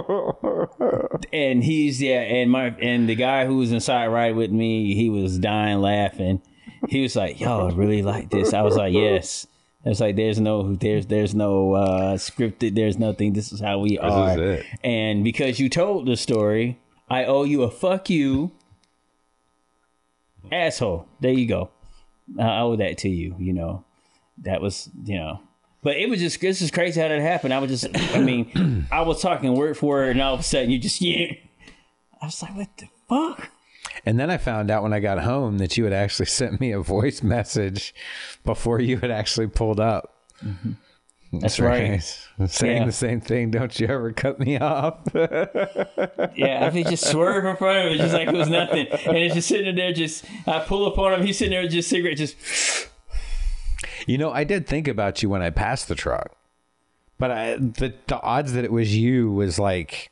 and he's yeah, and my and the guy who was inside right with me, he was dying laughing. He was like, "Y'all really like this?" I was like, "Yes." I was like, "There's no, there's there's no uh, scripted. There's nothing. This is how we are." is it. And because you told the story, I owe you a fuck you, asshole. There you go. I owe that to you. You know, that was you know. But it was just this is crazy how that happened. I was just I mean, I was talking word for word and all of a sudden you just yeah. I was like, what the fuck? And then I found out when I got home that you had actually sent me a voice message before you had actually pulled up. Mm-hmm. That's right. Saying Yeah. the same thing. Don't you ever cut me off? Yeah, I mean, just swerve in front of him, just like it was nothing, and it's just sitting there. Just I pull up on him. He's sitting there with just cigarette, just you know, I did think about you when I passed the truck, but I, the the odds that it was you was like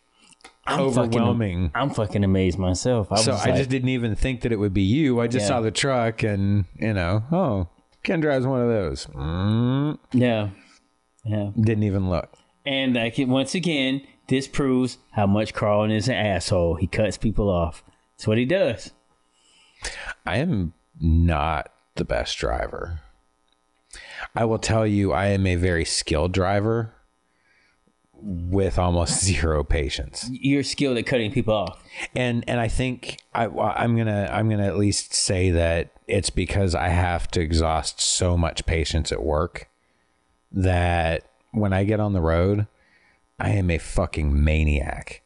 I'm overwhelming. Fucking, I'm fucking amazed myself. I was so I like, just didn't even think that it would be you. I just Yeah. saw the truck and you know, oh, Ken drives one of those. Mm, yeah, yeah. didn't even look. And like it- once again, this proves how much Carlin is an asshole. He cuts people off. That's what he does. I am not the best driver. I will tell you, I am a very skilled driver with almost zero patience. You're skilled at cutting people off. And and I think I I'm gonna I'm gonna at least say that it's because I have to exhaust so much patience at work that when I get on the road, I am a fucking maniac.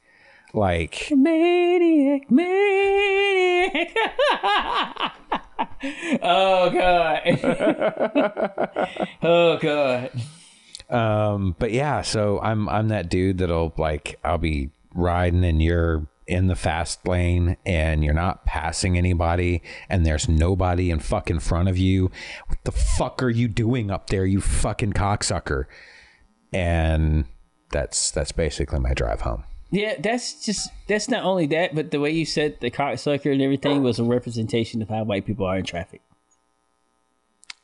Like Maniac, maniac. oh god. oh god. Um, but yeah, so I'm I'm that dude that'll like I'll be riding and you're in the fast lane and you're not passing anybody and there's nobody in fucking front of you. What the fuck are you doing up there, you fucking cocksucker? And that's that's basically my drive home. Yeah, that's just that's not only that, but the way you said the cocksucker and everything was a representation of how white people are in traffic.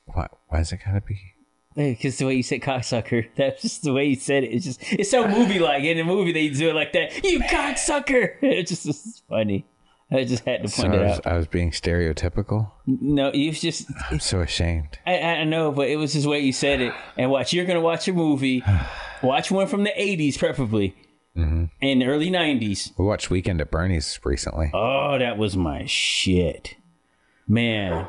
Why why is it gotta be? Because the way you said cocksucker, that's just the way you said it. It's just it's so movie like. In a movie, they do it like that. You cocksucker! It just was funny. I just had to So point I it was, out. I was being stereotypical. No, you just I'm so ashamed. I, I know, but it was just the way you said it. And watch, you're gonna watch a movie. Watch one from the '80s, preferably, Mm-hmm. in the early '90s. We watched Weekend at Bernie's recently. Oh, that was my shit, man.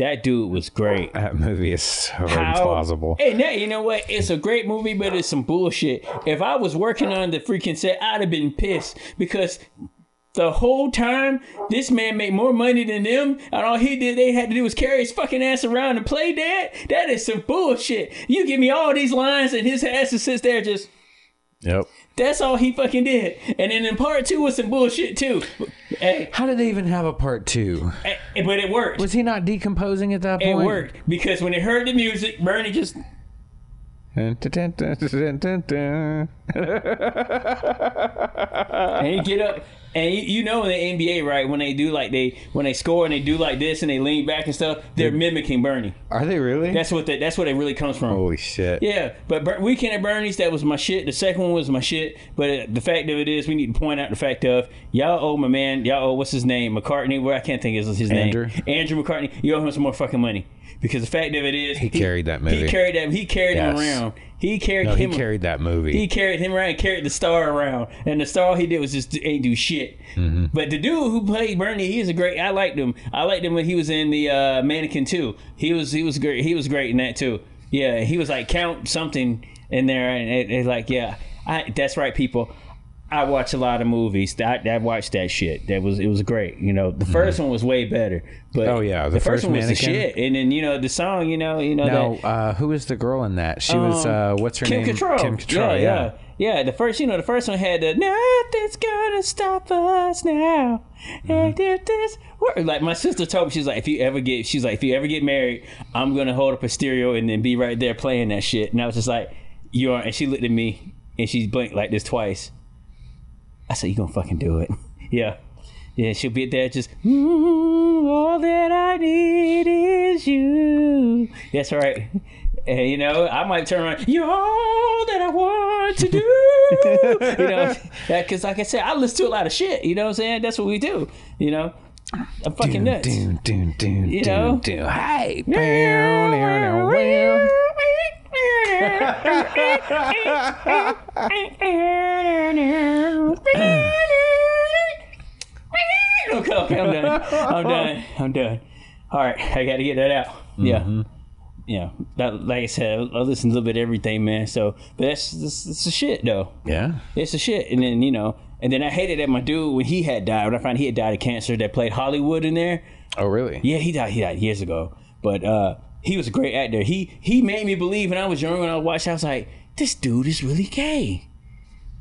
That dude was great. That movie is so How- implausible. Hey, now you know what? It's a great movie, but it's some bullshit. If I was working on the freaking set, I'd have been pissed because the whole time this man made more money than them, and all he did, they had to do was carry his fucking ass around and play that. That is some bullshit. You give me all these lines, and his ass just sits there just. Yep. That's all he fucking did. And then in part two was some bullshit too. Hey, How did they even have a part two? hey, but it worked. Was he not decomposing at that point? It point? worked because when they heard the music, Bernie just and you get up and you, you know in the NBA right when they do like they when they score and they do like this and they lean back and stuff they're mimicking Bernie. Are they really? That's what the, that's what it really comes from. Holy shit. Yeah, but Ber- Weekend at Bernie's that was my shit. The second one was my shit. But uh, the fact of it is, we need to point out the fact of y'all owe my man, y'all owe what's his name, McCarthy. Where I can't think of his Andrew? name, Andrew McCarthy. You owe him some more fucking money because the fact of it is, he, carried that movie. He carried that. He carried him around. He carried No, he carried that movie. He carried him around, and carried the star around, and the star he did was just ain't do shit. Mm-hmm. But the dude who played Bernie, he's a great. I liked him. I liked him when he was in the uh, Mannequin too. He was he was great. He was great in that too. Yeah, he was like Count something in there, and it, it's like yeah, I, that's right, people. I watch a lot of movies. I, I watched that shit. That was it was great. You know, the first one was way better. But Mm-hmm. Oh, yeah, the, the first, first one was the shit. And then you know the song. You know, you know now, that uh, who was the girl in that? She was uh, what's her Kim name? Cattrall. Kim Cattrall. Yeah, Yeah, yeah, yeah. The first, you know, the first one had the "Nothing's gonna stop us now." Mm-hmm. And if this were like my sister told me, she's like, if you ever get, she's like, if you ever get married, I'm gonna hold up a stereo and then be right there playing that shit. And I was just like, you are. And she looked at me and she blinked like this twice. I said, you gonna fucking do it? yeah. Yeah, she'll be there just, "Mm, all that I need is you. That's right. And, you know, I might turn around, you're all that I want to do. you know, because like I said, I listen to a lot of shit. You know what I'm saying? That's what we do. You know, I'm fucking nuts. Doon, doon, doon, You doon, know? doon. Hey, bow, now, now, okay, okay, I'm done. I'm done. I'm done. All right, I got to get that out. Yeah, mm-hmm. yeah. That, like I said, I I listen to a little bit of everything, man. So, but that's that's, that's the shit, though. Yeah. It's the shit. And then you know, and then I hated that my dude when he had died. When I found he had died of cancer, that played Hollywood in there. Oh, really? Yeah, he died. He died years ago. But uh, he was a great actor. He he made me believe when I was young when I watched. I was like, this dude is really gay.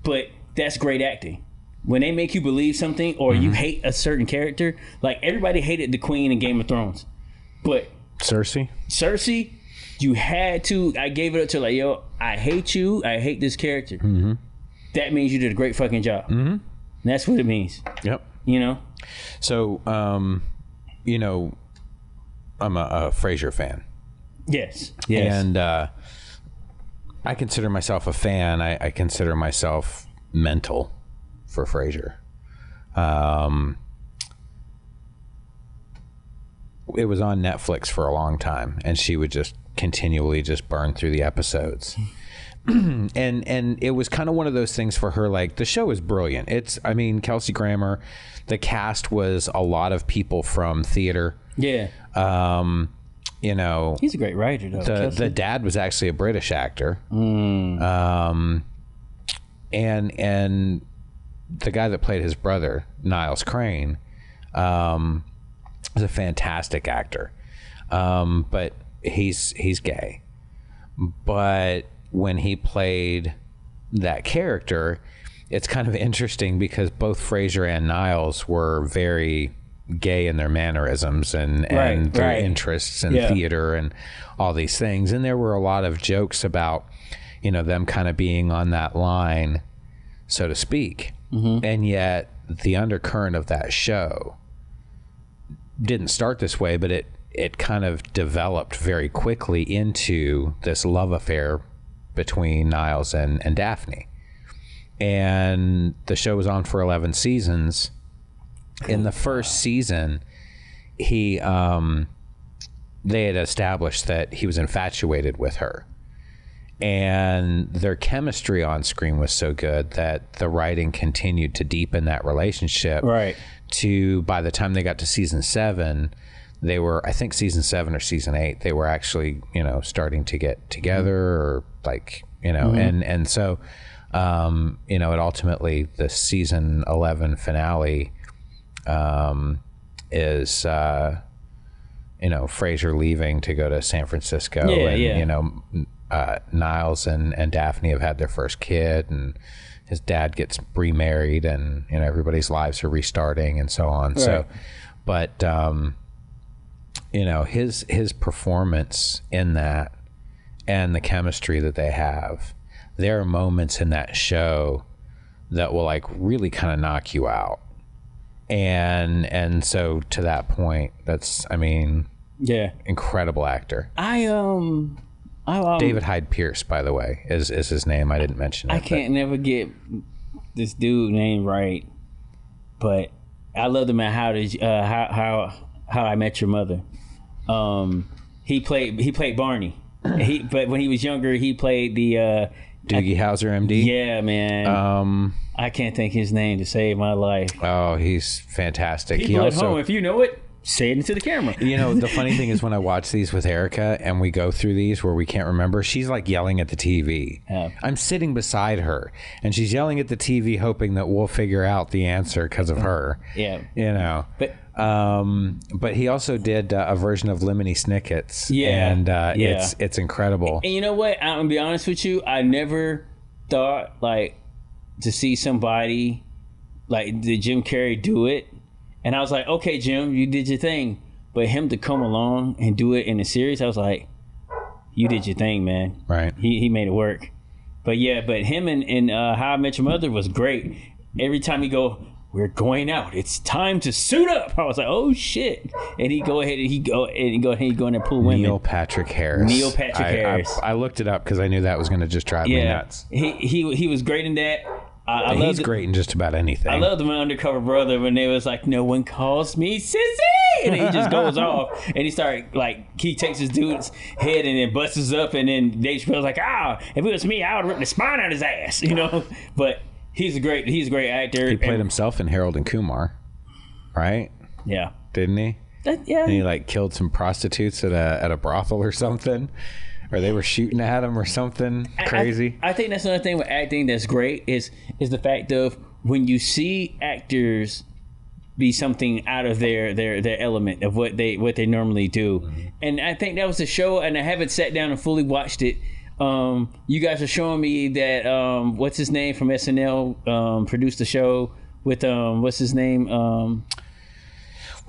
But that's great acting. When they make you believe something or you hate a certain character, like everybody hated the Queen in Game of Thrones, but Cersei. Cersei, you had to. I gave it up to like, yo, I hate you. I hate this character. That means you did a great fucking job. Mm-hmm. That's what it means. Yep. You know. So, um, you know, I'm a, a Frasier fan, Yes. Yes. and uh, I consider myself a fan. I, I consider myself mental for Frasier. Um, it was on Netflix for a long time, and she would just continually just burn through the episodes. and and it was kind of one of those things for her. Like the show is brilliant. It's I mean Kelsey Grammer, the cast was a lot of people from theater. Yeah, Um, you know, he's a great writer though. the Kelsey. the dad was actually a British actor. Mm. Um, and and the guy that played his brother, Niles Crane, um, is a fantastic actor. Um, but he's he's gay. But when he played that character, it's kind of interesting because both Frasier and Niles were very gay in their mannerisms and, and their right. interests in Yeah. theater and all these things. And there were a lot of jokes about, you know, them kind of being on that line, so to speak. Mm-hmm. And yet the undercurrent of that show didn't start this way, but it it kind of developed very quickly into this love affair between Niles and, and Daphne. And the show was on for 11 seasons. In the first season, he um, they had established that he was infatuated with her. And their chemistry on screen was so good that the writing continued to deepen that relationship right. to by the time they got to season seven, they were I think season seven or season eight, they were actually you know starting to get together or like you know and and so um, you know it ultimately the season eleven finale um, is. Uh, you know, Frasier leaving to go to San Francisco, Yeah, and yeah. you know, uh, Niles and, and Daphne have had their first kid, and his dad gets remarried, and you know everybody's lives are restarting, and so on. So, but um, you know his his performance in that and the chemistry that they have, there are moments in that show that will like really kind of knock you out. And and so to that point, that's I mean Yeah. incredible actor. I um. I um, David Hyde Pierce, by the way, is is his name. I didn't mention it. I can't never get this dude name right, but I love him at how did uh, how how how I met your mother. Um, he played he played Barney. he but when he was younger he played the uh, Doogie Howser, MD. yeah man Um. I can't think his name to save my life. Oh, he's fantastic. People he at also, home, if you know it, say it into the camera. you know, the funny thing is when I watch these with Erica and we go through these where we can't remember, she's like yelling at the TV. Yeah. I'm sitting beside her and she's yelling at the TV, hoping that we'll figure out the answer because of her. Yeah, You know. but Um, but he also did uh, a version of Lemony Snicket's. Yeah, and uh, yeah. it's it's incredible. And you know what? I'm gonna be honest with you. I never thought like to see somebody like did Jim Carrey do it, and I was like, okay, Jim, you did your thing. But him to come along and do it in a series, I was like, you did your thing, man. Right. He he made it work. But yeah, but him and, and uh, How I Met Your Mother was great. Every time he go, we're going out. It's time to suit up. I was like, oh shit. And he go ahead and he go and he go ahead and go in and pull women. Neil Patrick Harris. Neil Patrick I- I- Harris. I, looked it up because I knew that was going to just drive me nuts. he he he was great in that. I, I He's loved great in just about anything. I loved my undercover brother when they was like, "No one calls me sissy," and he just goes off and he started like he takes his dude's head and then busts up, and then Dave Chappelle's like, "Ah, if it was me, I would rip the spine out of his ass," you know. But he's a great he's a great actor. he played and- himself in Harold and Kumar, right? Yeah, Didn't he? that, yeah. And he like killed some prostitutes at a at a brothel or something, or they were shooting at him or something crazy. I, I think that's another thing with acting that's great is is the fact of when you see actors be something out of their their their element of what they what they normally do, Mm-hmm. and I think that was the show, and I haven't sat down and fully watched it. Um, you guys are showing me that um, what's his name from SNL um, produced the show with um, what's his name um,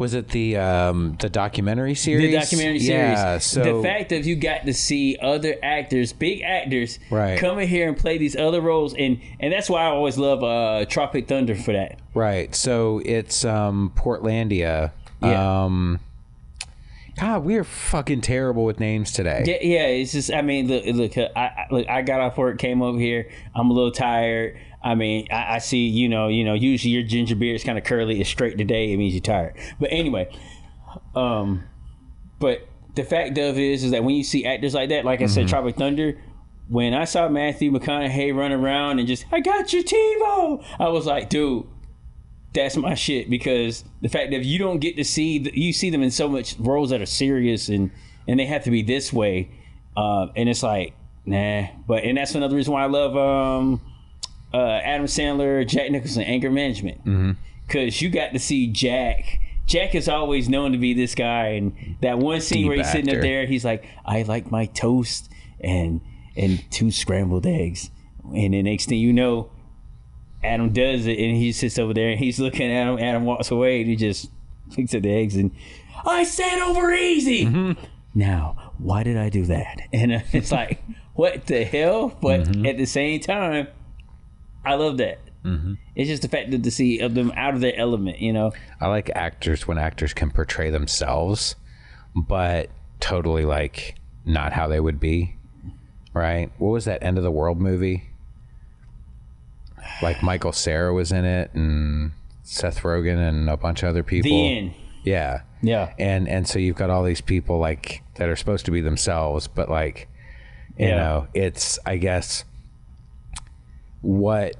Was it the um, the documentary series? the documentary series. Yeah. So the fact that you got to see other actors, big actors, Right. come in here and play these other roles, and and that's why I always love uh, Tropic Thunder for that. right. So it's um, Portlandia. Yeah. Um, God, we are fucking terrible with names today. Yeah, yeah, it's just. I mean, look, look, I, I look. I got off work, came over here. I'm a little tired. I mean, I, I see. You know, you know. Usually your ginger beard is kind of curly. It's straight today. It means you're tired. But anyway, um, but the fact of it is, is that when you see actors like that, like I said, Tropic Thunder. When I saw Matthew McConaughey run around and just, I got you, TiVo, I was like, dude, that's my shit because the fact that you don't get to see you see them in so much roles that are serious and and they have to be this way uh, and it's like nah but and that's another reason why I love um, uh, Adam Sandler Jack Nicholson anger management because you got to see Jack Jack is always known to be this guy and that one scene Deep where he's sitting up there he's like I like my toast and and two scrambled eggs and the next thing you know Adam does it, and he sits over there, and he's looking at him. Adam walks away, and he just looks at the eggs, and I said over easy. Mm-hmm. Now, why did I do that? And uh, it's like, what the hell? But Mm-hmm. at the same time, I love that. Mm-hmm. It's just the fact that to see of them out of their element, you know. I like actors when actors can portray themselves, but totally like not how they would be. Right? What was that end of the world movie? Like Michael Cera was in it and Seth Rogen and a bunch of other people. The end. Yeah. Yeah. And and so you've got all these people like that are supposed to be themselves, but like you Yeah. know, it's I guess what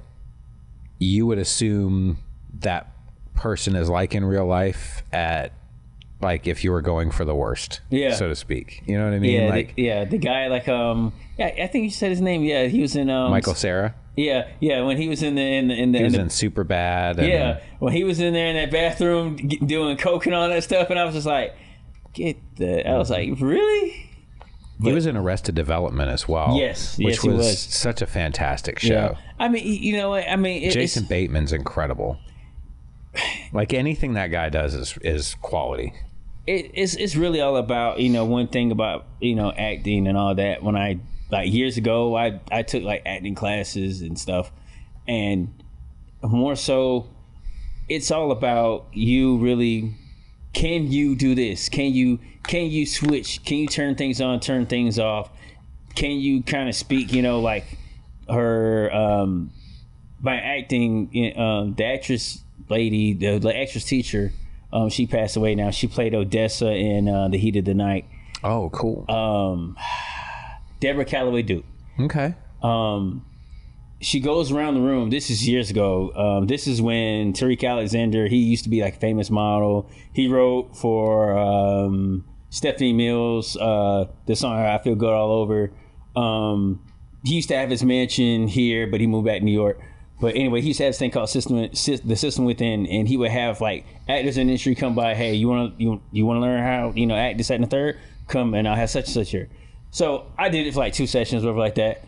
you would assume that person is like in real life at like if you were going for the worst, Yeah. so to speak. You know what I mean? Yeah, like the, yeah, the guy like um, yeah, I think you said his name. Yeah, he was in um, Michael Cera. Yeah, yeah, when he was in the in the in the, He was in the in Super Bad. And, Yeah, when he was in there in that bathroom doing coke and all that stuff, and I was just like, "Get the!" I was like, "Really?" He was in Arrested Development as well. Yes, which yes, was, was. such a fantastic show. I mean, you know? I mean, it, Jason Bateman's incredible. Like anything that guy does is is quality. it, it's it's really all about you know one thing about you know acting and all that. When I like years ago, I I took like acting classes and stuff, and more so, it's all about you really. Can you do this? Can you can you switch? Can you turn things on, turn things off? Can you kind of speak? You know, like her um, by acting. Um, the actress lady, the, the actress teacher, um, she passed away now. She played Odessa in uh, The Heat of the Night. Oh, cool. Um, Deborah Calloway Duke. okay. Um, she goes around the room. This is years ago. Um, this is when Tariq Alexander, he used to be like a famous model. He wrote for um, Stephanie Mills, uh, the song I Feel Good All Over. Um, he used to have his mansion here, but he moved back to New York. But anyway, he used to have this thing called system, Sys- the system within, and he would have like actors in the industry come by. Hey, you want to you you want to learn how you know act this, that, and the third? Come and I'll have such and such here. So I did it for like two sessions, whatever like that.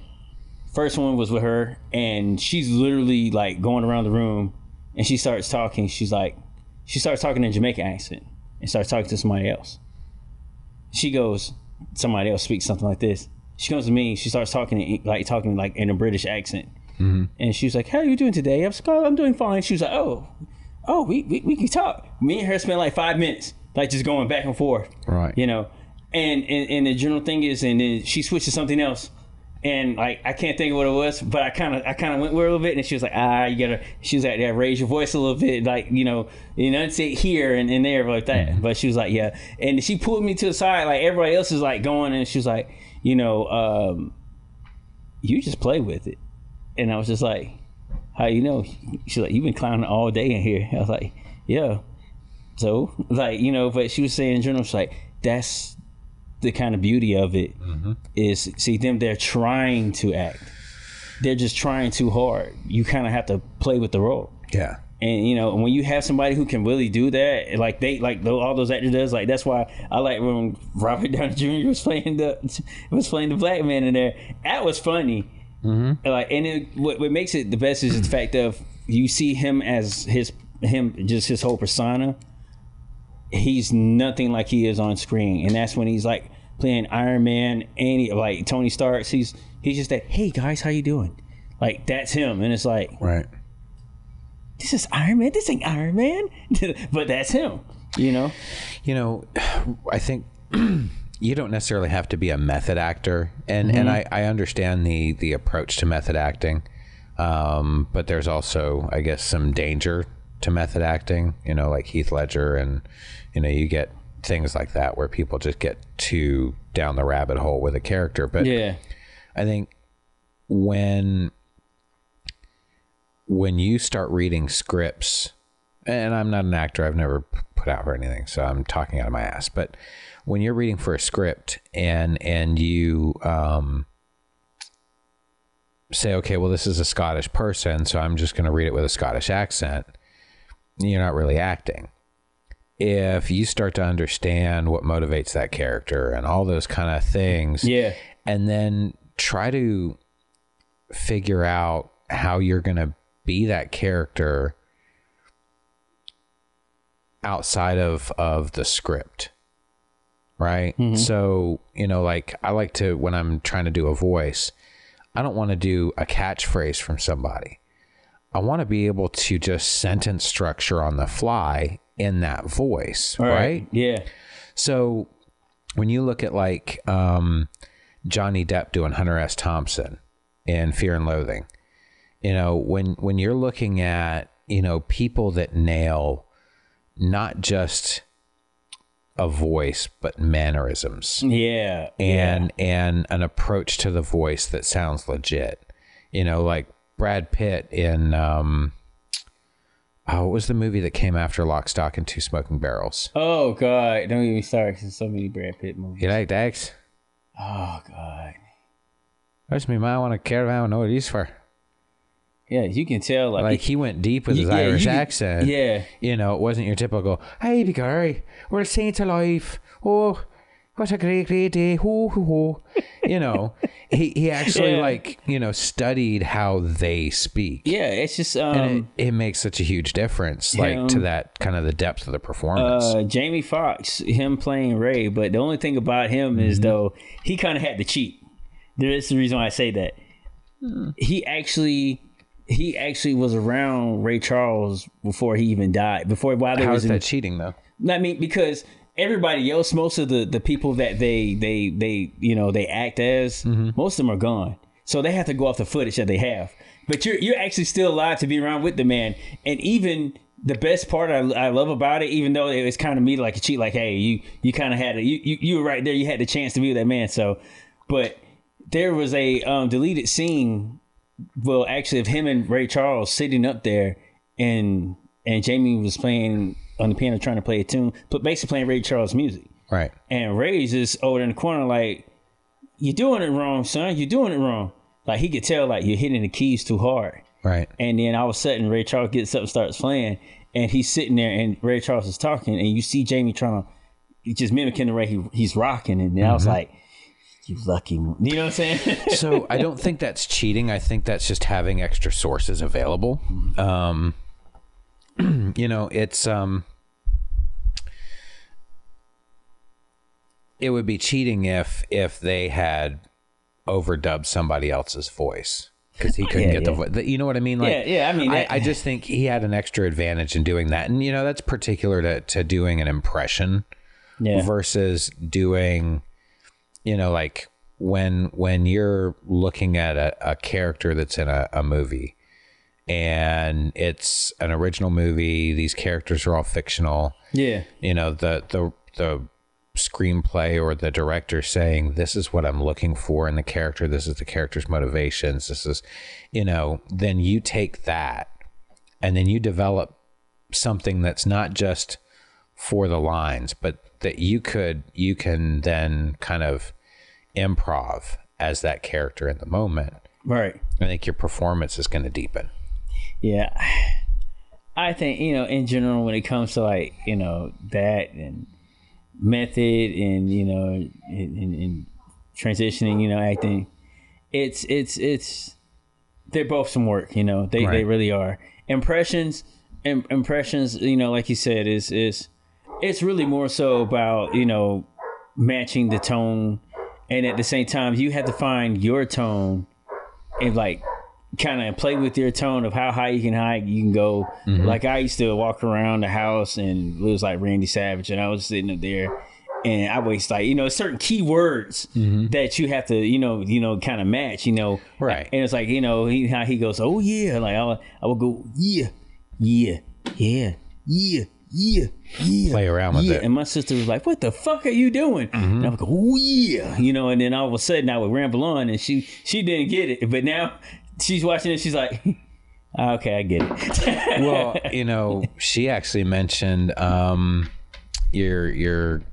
First one was with her, and she's literally like going around the room, and she starts talking. She's like, she starts talking in Jamaican accent, and starts talking to somebody else. She goes, somebody else speaks something like this. She comes to me. She starts talking in- like talking like in a British accent, mm-hmm. and she was like, "How are you doing today?" I was like, "Oh, I'm doing fine." She was like, "Oh, oh, we, we we can talk." Me and her spent like five minutes, like just going back and forth Right. you know and, and and the general thing is and then she switched to something else and like i can't think of what it was but i kind of i kind of went with her a little bit and she was like ah you gotta she was like yeah raise your voice a little bit like you know enunciate here and, and there like that. But she was like yeah. And she pulled me to the side like everybody else is like going and she was like you know um you just play with it. And i was just like how you know? She's like you've been clowning all day in here. I was like yeah. So like you know but she was saying in general she's like that's the kind of beauty of it is see them they're trying to act. They're just trying too hard. You kind of have to play with the role. Yeah. and you know when you have somebody who can really do that like they like all those actors does like that's why i like when robert downey jr was playing the was playing the black man in there. That was funny. Mm-hmm. like and it, what, what makes it the best is the fact of you see him as his him just his whole persona. He's nothing like he is on screen. And that's when he's like playing iron man and he, like tony Stark. he's he's just that hey guys how you doing like that's him and it's like Right. this is Iron Man. This ain't Iron Man, but that's him. You know. You know, I think you don't necessarily have to be a method actor, and and I, I understand the the approach to method acting, um, but there's also I guess some danger to method acting. You know, like Heath Ledger, and you know you get things like that where people just get too down the rabbit hole with a character. But Yeah. I think when when you start reading scripts, and I'm not an actor, I've never put out for anything, so I'm talking out of my ass. But when you're reading for a script and and you um, say, okay, well, this is a Scottish person, so I'm just going to read it with a Scottish accent, you're not really acting. If you start to understand what motivates that character and all those kind of things, Yeah. and then try to figure out how you're going to be that character outside of of the script right? Mm-hmm. So you know like i like to when i'm trying to do a voice i don't want to do a catchphrase from somebody. I want to be able to just sentence structure on the fly in that voice right? Yeah. so when you look at like um, Johnny Depp doing Hunter S. Thompson in Fear and Loathing, you know, when when you're looking at you know people that nail not just a voice but mannerisms Yeah. and and an approach to the voice that sounds legit. You know, like Brad Pitt in um, oh, what was the movie that came after Lock, Stock, and Two Smoking Barrels? Oh God! Don't even start. 'cause There's so many Brad Pitt movies. You like Dax? Oh God! That's me, man. I want a caravan with what he's for. Yeah, you can tell. Like, Like he went deep with his Yeah, Irish can- accent. yeah, You know, it wasn't your typical, hey, Gary, we're saints alive. Oh, what a great, great day. Ho, ho, ho. You know, he, he actually, Yeah. like, you know, studied how they speak. yeah. It's just um, And it, it makes such a huge difference, like, Him. to that kind of the depth of the performance. uh, Jamie Foxx, him playing Ray. But the only thing about him is Mm-hmm. though he kind of had to cheat. There is the reason why I say that. He actually, he actually was around Ray Charles before he even died. Before while there how was is in, that cheating, though? I mean, because everybody else, most of the the people that they they they you know they act as, Mm-hmm. most of them are gone. So they have to go off the footage that they have. But you're you're actually still alive to be around with the man, and even the best part I, I love about it, even though it was kind of me like a cheat, like hey, you you kind of had a you, you you were right there, you had the chance to be with that man. So, but there was a um, deleted scene well, actually, of him and Ray Charles sitting up there, and and Jamie was playing on the piano, trying to play a tune, but basically playing Ray Charles music. Right. And Ray's just over in the corner, like, "You're doing it wrong, son. You're doing it wrong." Like he could tell, like you're hitting the keys too hard. Right. And then all of a sudden, Ray Charles gets up and starts playing, and he's sitting there, and Ray Charles is talking, and you see Jamie trying to just mimicking the way he, he's rocking, and then I was like, "You lucky," you know what I'm saying? so I don't think that's cheating. I think that's just having extra sources available. Um, you know, it's um, it would be cheating if if they had overdubbed somebody else's voice because he couldn't Yeah, get the yeah. voice. You know what I mean? Like, Yeah, yeah, I mean, I, I just think he had an extra advantage in doing that, and you know, that's particular to to doing an impression yeah, versus doing you know like when when you're looking at a, a character that's in a, a movie and it's an original movie. These characters are all fictional. Yeah, you know the the the screenplay or the director saying this is what I'm looking for in the character. This is the character's motivations. This is you know then you take that and then you develop something that's not just for the lines but that you could you can then kind of improv as that character in the moment. Right. i think your performance is going to deepen Yeah. I think, you know, in general, when it comes to like, you know, that and method and, you know, and, and, and transitioning, you know, acting, it's, it's, it's, they're both some work, you know, they, they really are. Impressions, im- impressions, you know, like you said, is, is, it's really more so about, you know, matching the tone. And at the same time, you have to find your tone and like kind of play with your tone of how high you can high you can go. Like I used to walk around the house and it was like Randy Savage, and I was sitting up there, and I was like, you know, certain keywords that you have to, you know, you know, kind of match, you know, Right. And it's like, you know, he, how he goes, oh yeah, like I, I would go, yeah, yeah, yeah, yeah, yeah, yeah, Play around with yeah. it. Mm-hmm. And my sister was like, what the fuck are you doing? And I would go, oh yeah, you know, and then all of a sudden I would ramble on, and she she didn't get it, but now she's watching it, she's like. Okay, I get it. well, you know, she actually mentioned um, your your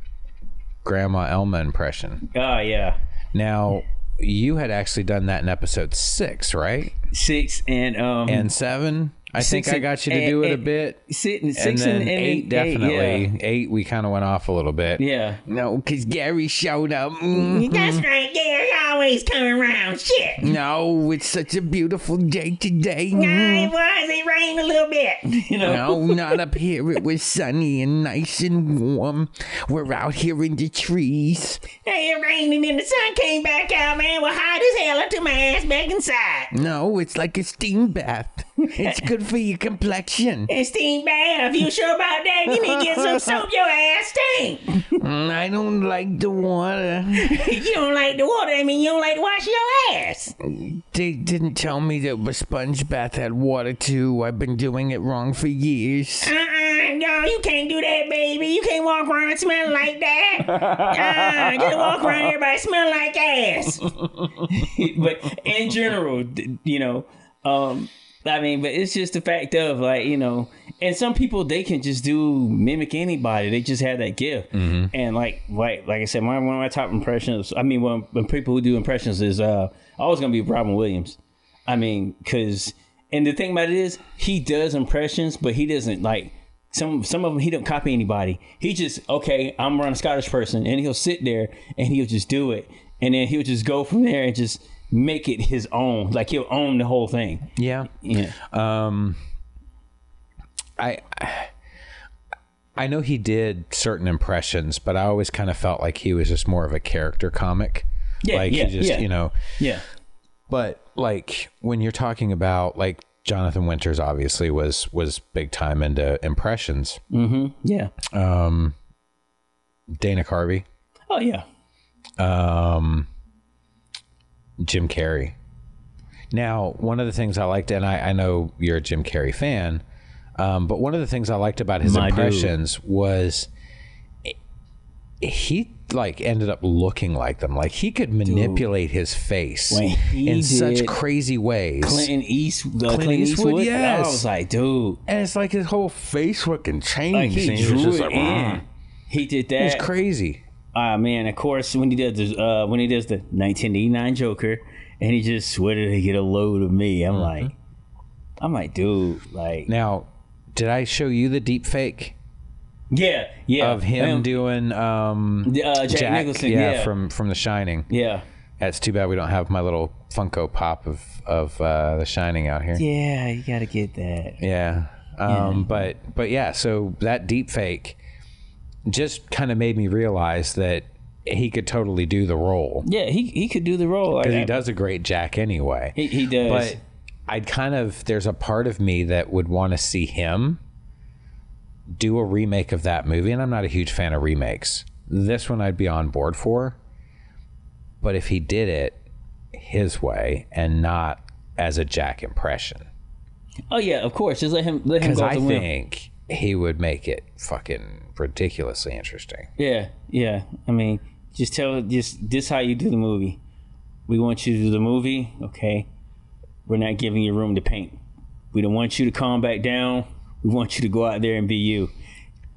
grandma Elma impression. oh yeah, Now, you had actually done that in episode six, right? six and um And seven. I Six think I got you to and- do it a bit. six, And six then and, and eight, definitely. Eight, we kind of went off a little bit. Yeah. No, because Gary showed up. Mm. That's right, Gary always coming around. Shit. No, it's such a beautiful day today. Yeah, Mm. it was. It rained a little bit. You know. No, not up here. It was sunny and nice and warm. We're out here in the trees. Hey, it rained and then the sun came back out, man. We're hot as hell. I took my ass back inside. No, it's like a steam bath. It's good for your complexion. And steam bath. You sure about that? You need to get some soap. Your ass stink. Mm, I don't like the water. you don't like the water. I mean, you don't like to wash your ass. They didn't tell me that a sponge bath had water too. I've been doing it wrong for years. Uh-uh, no, you can't do that, baby. You can't walk around smelling like that. Uh, just walk around everybody smelling like ass. but in general, you know, um, I mean, but it's just the fact of like, you know, and some people they can just do mimic anybody. They just have that gift. And like, like, like I said, my, one of my top impressions. I mean, when, when people who do impressions is uh, always gonna be Robin Williams. I mean, because and the thing about it is, he does impressions, but he doesn't like some some of them. He don't copy anybody. He just okay. I'm around a Scottish person, and he'll sit there and he'll just do it, and then he'll just go from there and just make it his own. Like he'll own the whole thing. Yeah. Yeah, Um, I I know he did certain impressions, but I always kind of felt like he was just more of a character comic. Yeah, like yeah, he just yeah. you know. yeah, But like when you're talking about like Jonathan Winters, obviously was was big time into impressions. Mm-hmm. yeah. Um, Dana Carvey, Oh yeah. um, Jim Carrey. Now, one of the things I liked, and I, I know you're a Jim Carrey fan, um, but one of the things I liked about his My dude. impressions was he like ended up looking like them. Like he could manipulate his face in such crazy ways. Clinton East, uh, Clint, Eastwood, Eastwood. yes. I was like, dude, and it's like his whole face fucking changed. like he drew it like, in. He did It was crazy. Ah man, of course when he does the uh, when he does the 1989 Joker, and he just sweated to get a load of me. Mm-hmm. I'm like, I'm like, dude, like, Now, did I show you the deep fake yeah, yeah, of him doing um, uh, Jack, Nicholson, yeah, from from The Shining? yeah, That's too bad we don't have my little Funko Pop of of uh, The Shining out here. yeah. You gotta get that. Yeah. Um, But but yeah, so that deep fake just kind of made me realize that he could totally do the role Yeah, he he could do the role. Like, because he does a great Jack anyway. He, he does. but I'd kind of there's a part of me that would want to see him do a remake of that movie, and I'm not a huge fan of remakes. This one I'd be on board for, but if he did it his way and not as a Jack impression, oh yeah, of course. Just let him let him because go I think he would make it fucking ridiculously interesting. Yeah, yeah. I mean, just tell just this how you do the movie. We want you to do the movie, okay? We're not giving you room to paint. We don't want you to calm back down. We want you to go out there and be you.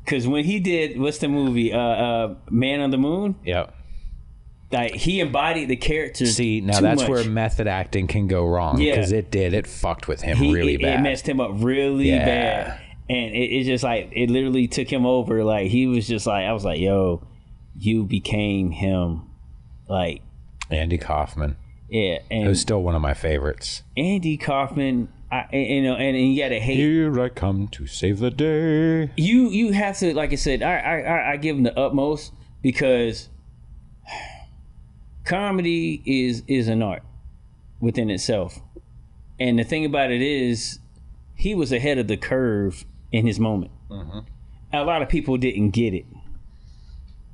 Cause when he did what's the movie? Uh uh Man on the Moon? Yep. Like he embodied the character. See, now that's much. where method acting can go wrong Yeah. because it did. It fucked with him he, really it, bad. It messed him up really Yeah. bad. And it, it just like it literally took him over. Like he was just like I was like, yo, you became him. Like, Andy Kaufman. yeah. And It was still one of my favorites. Andy Kaufman, I, you know, and, and you gotta hate Here I come to save the day. you. You have to, like I said, I I, I, I give him the utmost because comedy is is an art within itself, and the thing about it is, he was ahead of the curve in his moment. A lot of people didn't get it.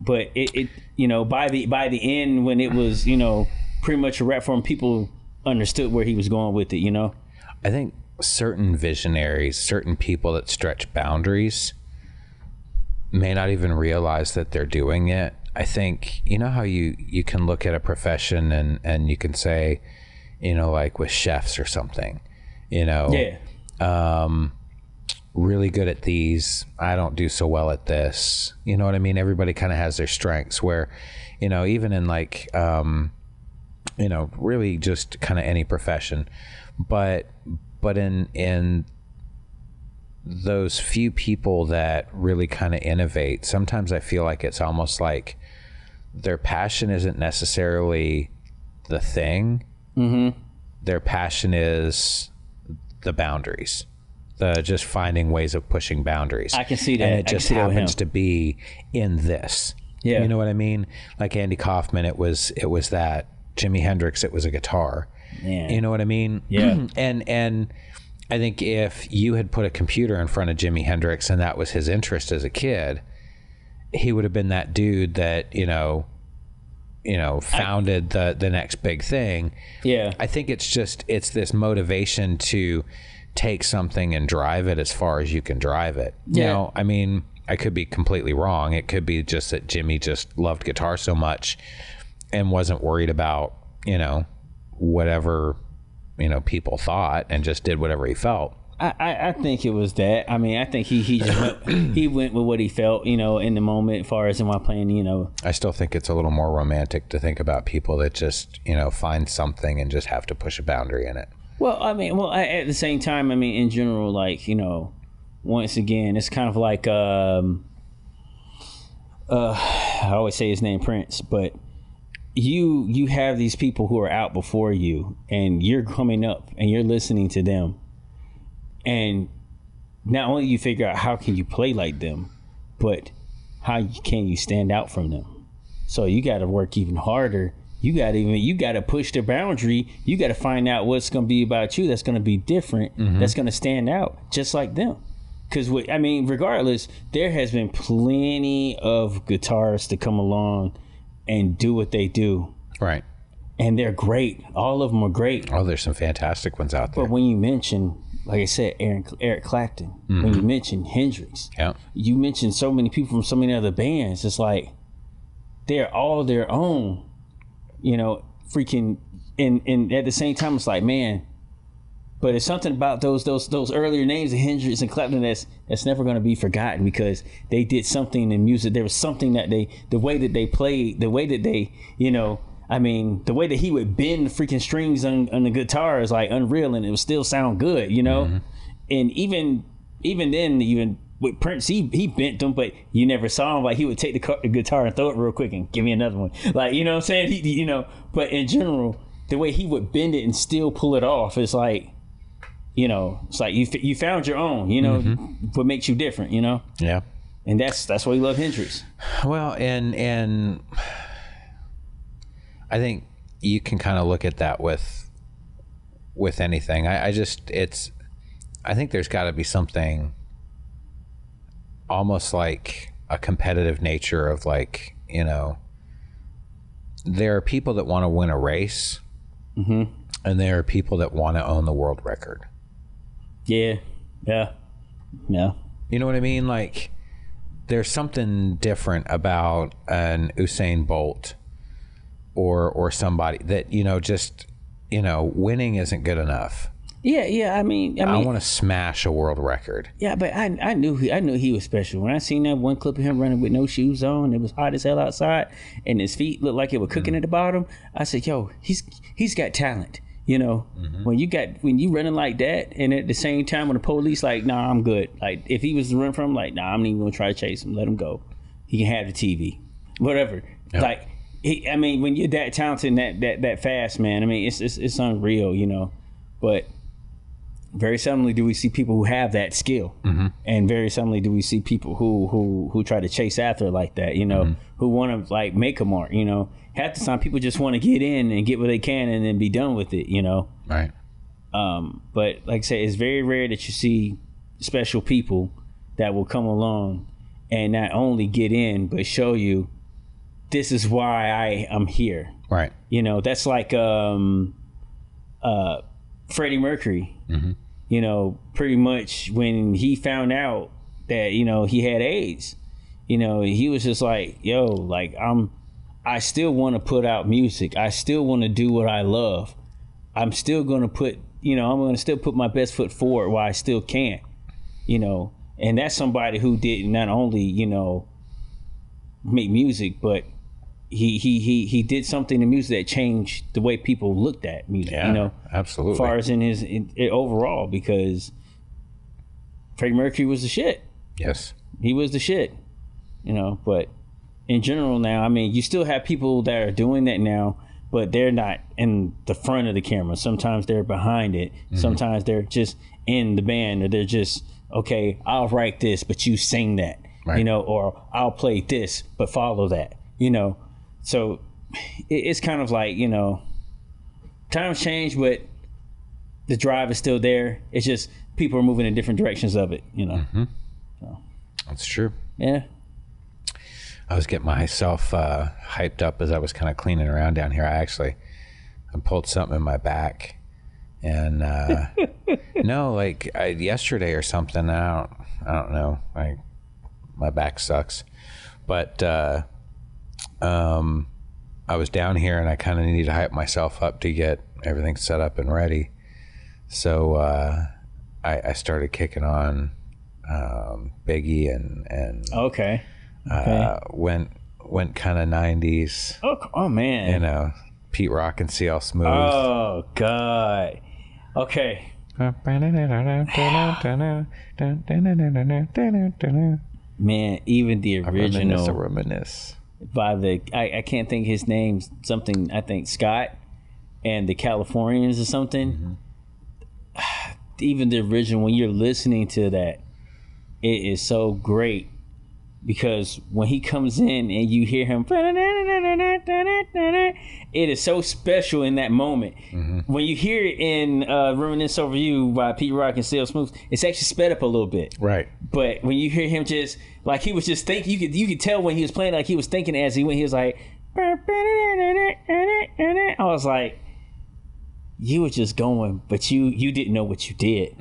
but it, it you know by the by the end when it was you know pretty much a rap for him, people understood where he was going with it. You know. I think certain visionaries, certain people that stretch boundaries, may not even realize that they're doing it. I think you know how you you can look at a profession and and you can say, you know, like with chefs or something, you know, Yeah. um, really good at these. I don't do so well at this. You know what I mean? Everybody kind of has their strengths. Where, you know, even in like, um, you know, really just kind of any profession, but but in in those few people that really kind of innovate, sometimes I feel like it's almost like their passion isn't necessarily the thing. Mm-hmm. Their passion is the boundaries, the just finding ways of pushing boundaries. I can see that. and it can just see that with happens to be in this. Yeah. you know what I mean. Like Andy Kaufman, it was it was that. Jimi Hendrix, it was a guitar. Man. You know what I mean? Yeah. and and I think if you had put a computer in front of Jimi Hendrix and that was his interest as a kid, he would have been that dude that you know, you know, founded the the next big thing. Yeah. I think it's just it's this motivation to take something and drive it as far as you can drive it. You know, I mean, I could be completely wrong. It could be just that Jimi just loved guitar so much and wasn't worried about, you know, whatever, you know, people thought and just did whatever he felt. I, I, I think it was that. I mean, I think he he just went, he went with what he felt, you know, in the moment. As far as in my playing, you know, I still think it's a little more romantic to think about people that just, you know, find something and just have to push a boundary in it. Well, I mean, well, at the same time, I mean, in general, like you know, once again, it's kind of like um, uh, I always say his name Prince, but you you have these people who are out before you, and you're coming up and you're listening to them, and not only you figure out how can you play like them, but how can you stand out from them. So you got to work even harder. You got to even you got to push the boundary. You got to find out what's going to be about you that's going to be different. Mm-hmm. That's going to stand out just like them. Because I mean, regardless, there has been plenty of guitarists to come along and do what they do, Right. and they're great. All of them are great. Oh, there's some fantastic ones out there. But when you mention, like I said, Aaron, Eric Clapton, when mm-hmm. you mention Hendrix, yeah. you mentioned so many people from so many other bands. It's like they're all their own, you know, freaking. And and at the same time, it's like man, but it's something about those those those earlier names of Hendrix and Clapton that's that's never going to be forgotten because they did something in music. There was something that they the way that they played, the way that they you know. I mean, the way that he would bend the freaking strings on, on the guitar is like unreal, and it would still sound good, you know. Mm-hmm. And even even then, even with Prince, he he bent them, but you never saw him. Like he would take the, car, the guitar and throw it real quick and give me another one. Like you know what I'm saying? He, you know, but in general, the way he would bend it and still pull it off is like, you know, it's like you f- you found your own. You know, mm-hmm. what makes you different. You know, Yeah. and that's that's why we love Hendrix. Well, and and I think you can kind of look at that with with anything. I, I just it's I think there's got to be something almost like a competitive nature of like you know there are people that want to win a race mm-hmm. and there are people that want to own the world record Yeah, yeah, yeah. You know what I mean? Like, there's something different about an Usain Bolt or or somebody that you know just you know winning isn't good enough. Yeah, yeah. I mean, I I want to smash a world record. Yeah, but I I knew he I knew he was special. When I seen that one clip of him running with no shoes on, it was hot as hell outside, and his feet looked like it were cooking mm-hmm. at the bottom. I said, "Yo, he's he's got talent." You know, mm-hmm. when you got when you running like that, and at the same time when the police like, "Nah, I'm good." Like if he was to run from, him, like, "Nah, I'm not even gonna try to chase him. Let him go. He can have the TV, whatever." Like, he, I mean, when you're that talented, and that that that fast, man. I mean, it's it's, it's unreal, you know. But very seldomly do we see people who have that skill, and very seldomly do we see people who who who try to chase after like that. You know, who want to like make a mark. You know, half the time people just want to get in and get what they can and then be done with it. You know, Right. um, but like I say, it's very rare that you see special people that will come along and not only get in but show you this is why I am here. Right. You know, that's like um, uh, Freddie Mercury. Mm-hmm. You know, pretty much when he found out that you know he had AIDS, you know, he was just like, "Yo, like I'm, I still want to put out music. I still want to do what I love. I'm still going to put, you know, I'm going to still put my best foot forward while I still can." You know, and that's somebody who did not only, you know, make music, but he he he he did something in music that changed the way people looked at music. Yeah. You know, absolutely. as far as in his in, in overall, because Freddie Mercury was the shit. yes. He was the shit. You know, but in general now, I mean, you still have people that are doing that now, but they're not in the front of the camera. Sometimes they're behind it. Mm-hmm. Sometimes they're just in the band, or they're just okay. I'll write this, but you sing that. You know, or I'll play this, but follow that. You know, so it's kind of like you know, times change, but the drive is still there. It's just people are moving in different directions of it. You know, That's true. yeah. I was getting myself uh, hyped up as I was kind of cleaning around down here. I actually I pulled something in my back, and uh, no, like I, yesterday or something. I don't, I don't know. I my back sucks, but uh, um, I was down here and I kind of needed to hype myself up to get everything set up and ready. So uh, I, I started kicking on um, Biggie and and Okay. uh, went went kind of 90s Oh, oh man. you know pete rock and CL smooth Oh god. Okay. Man, even the reminisce original a reminisce by the I, I can't think his name something I think Scott and the Californians or something. Mm-hmm. Even the original when you're listening to that, it is so great because when he comes in and you hear him it is so special in that moment. When you hear it in uh, Reminisce Over You by Pete Rock and CL Smooth, it's actually sped up a little bit. right But when you hear him just like he was just thinking, you could you could tell when he was playing like he was thinking as he went. He was like, I was like, you were just going, but you you didn't know what you did,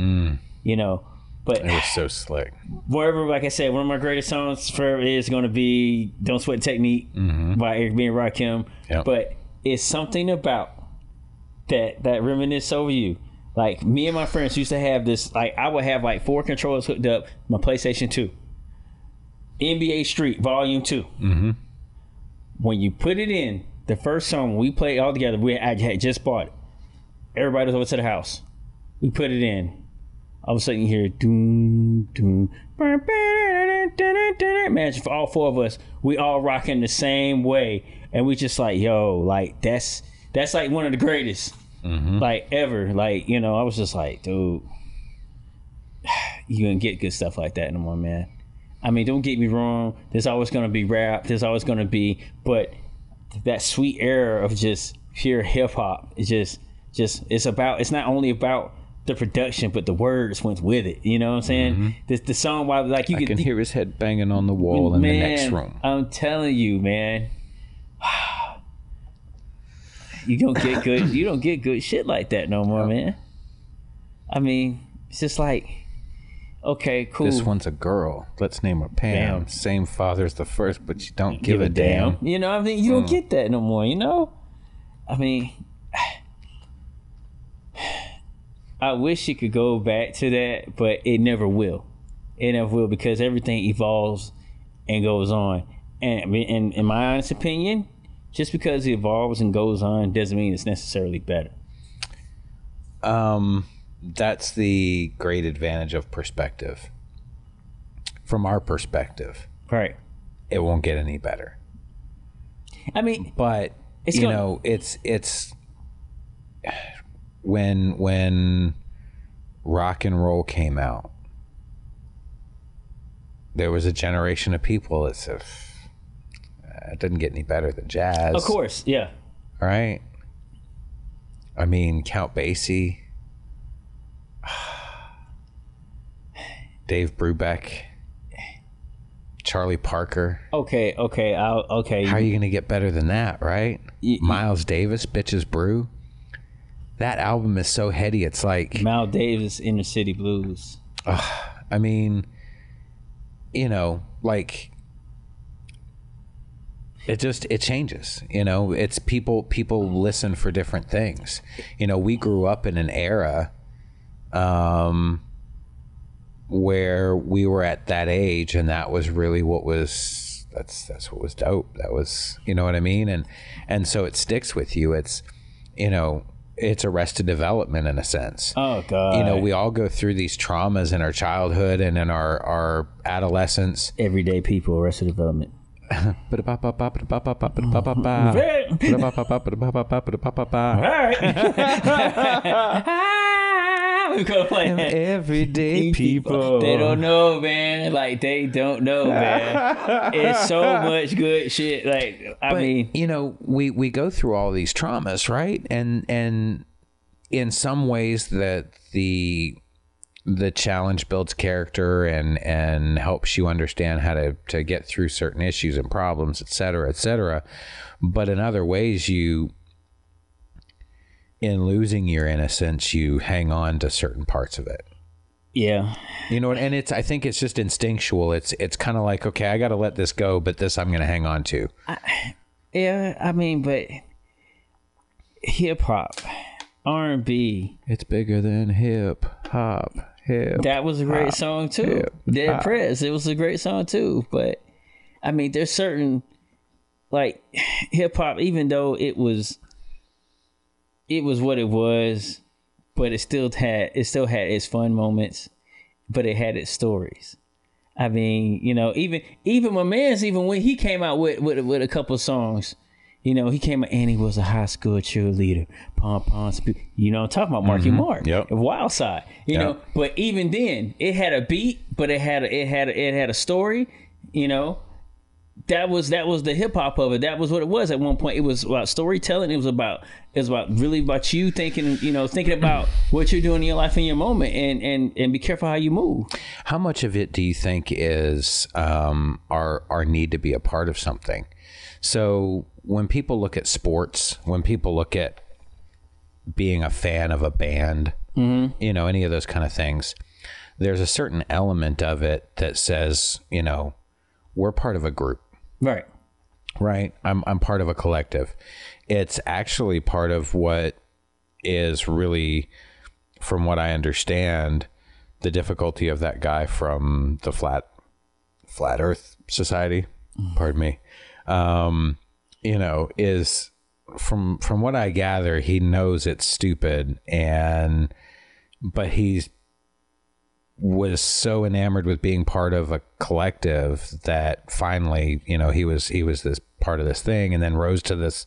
you know. But it was so slick wherever, like I said, one of my greatest songs forever is going to be "Don't Sweat Technique" by Eric B and Rakim. Yep. But it's something about that that reminisce over you. Like me and my friends used to have this. Like I would have like four controllers hooked up, my PlayStation Two, NBA Street Volume 2 Mm-hmm. When you put it in, the first song we played all together, we I had just bought it. Everybody was over to the house. We put it in. All of a sudden you hear doom doom. Imagine for all four of us, we all rocking the same way, and we just like, yo, like that's that's like one of the greatest, mm-hmm. like ever. Like you know, I was just like, dude, you gonna get good stuff like that no more, man. I mean, don't get me wrong. There's always gonna be rap. There's always gonna be, but that sweet era of just pure hip hop is just, just it's about. It's not only about the production, but the words went with it. You know what I'm saying? Mm-hmm. The, the song, while like you I could, can hear his head banging on the wall in the next room I'm telling you, man. You don't get good. you don't get good shit like that no more, man. I mean, it's just like, okay, cool. this one's a girl let's name her pam same as the first but you don't give, a damn, You know, I mean, you don't mm. get that no more. You know, I mean, I wish it could go back to that, but it never will. It never will because everything evolves and goes on. And in, in my honest opinion, just because it evolves and goes on doesn't mean it's necessarily better. um that's the great advantage of perspective from our perspective Right. it won't get any better I mean, but It's you gonna- know it's it's when when rock and roll came out there was a generation of people that said "Uh, it didn't get any better than jazz of course, yeah. right i mean count basie dave brubeck Charlie Parker. Okay, okay, I'll, okay. How are you gonna get better than that, right? Y- Miles Davis, Bitches Brew. That album is so heady. It's like Mal Davis, Inner City Blues. I mean, you know, like it just it changes. You know, it's people people listen for different things. You know, we grew up in an era um where we were at that age and that was really what was that's that's what was dope. That was, you know what I mean? And and so it sticks with you. It's you know, it's arrested development in a sense Oh God. you know we all go through these traumas in our childhood and in our our adolescence everyday people, Arrested Development. All right. we gonna play that. everyday people They don't know, man. Like they don't know, man. it's so much good shit. Like I but, mean, you know we we go through all these traumas right and and in some ways that the the challenge builds character and and helps you understand how to to get through certain issues and problems et cetera et cetera but in other ways you in losing your innocence you hang on to certain parts of it yeah, you know and it's i think it's just instinctual it's it's kind of like okay i got to let this go but this i'm going to hang on to I, yeah. I mean, but hip hop, R and B. It's bigger than hip hop. Hip. That was a great song too. yeah. Dead Ah. Prez. It was a great song too. But I mean, there's certain like hip hop, even though it was it was what it was, but it still had it still had its fun moments, but it had its stories. I mean, you know, even even my man's even when he came out with with, with a couple songs, you know, he came out and he was a high school cheerleader, pom pom, you know, I'm talking about Marky mm-hmm. Mark, Yep. Wild Side, you Yep. know. But even then, it had a beat, but it had a, it had a, it had a story, you know. That was that was the hip hop of it. That was what it was at one point. It was about storytelling. It was about it was about really about you thinking, you know, thinking about what you're doing in your life in your moment, and and and be careful how you move. How much of it do you think is um, our our need to be a part of something? So when people look at sports, when people look at being a fan of a band, you know, any of those kind of things, there's a certain element of it that says, you know, we're part of a group. Right. right? I'm i'm part of a collective. It's actually part of what is really from what i understand the difficulty of that guy from the flat flat earth society. Pardon me. Um you know is from from what i gather he knows it's stupid and but he's was so enamored with being part of a collective that finally, you know, he was he was this part of this thing and then rose to this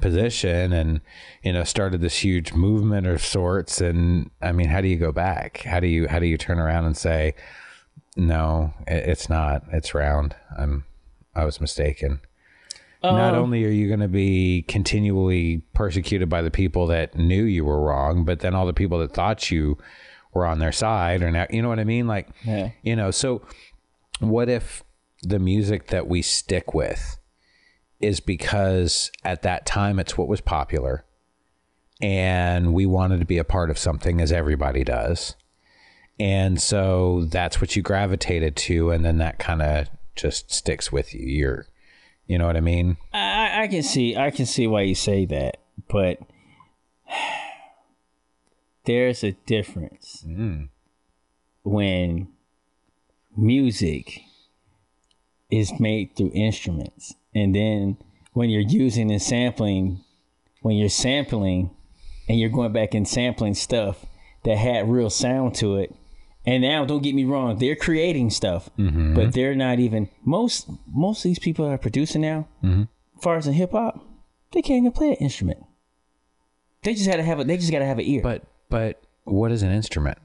position and you know started this huge movement of sorts and I mean, how do you go back? How do you how do you turn around and say no, it's not. It's round. I'm I was mistaken. Not oh. only are you going to be continually persecuted by the people that knew you were wrong, but then all the people that thought you were on their side or now, you know what I mean? Like, Yeah. you know, so what if the music that we stick with is because at that time it's what was popular and we wanted to be a part of something as everybody does. And so that's what you gravitated to and then that kind of just sticks with you. You're you know what I mean? I, I can see I can see why you say that, but there's a difference mm. when music is made through instruments, and then when you're using and sampling, when you're sampling, and you're going back and sampling stuff that had real sound to it. And now, don't get me wrong, they're creating stuff, mm-hmm. but they're not even most most of these people that are producing now, mm-hmm. as far as in hip hop, they can't even play an instrument. They just had to have a. They just got to have an ear. But but what is an instrument?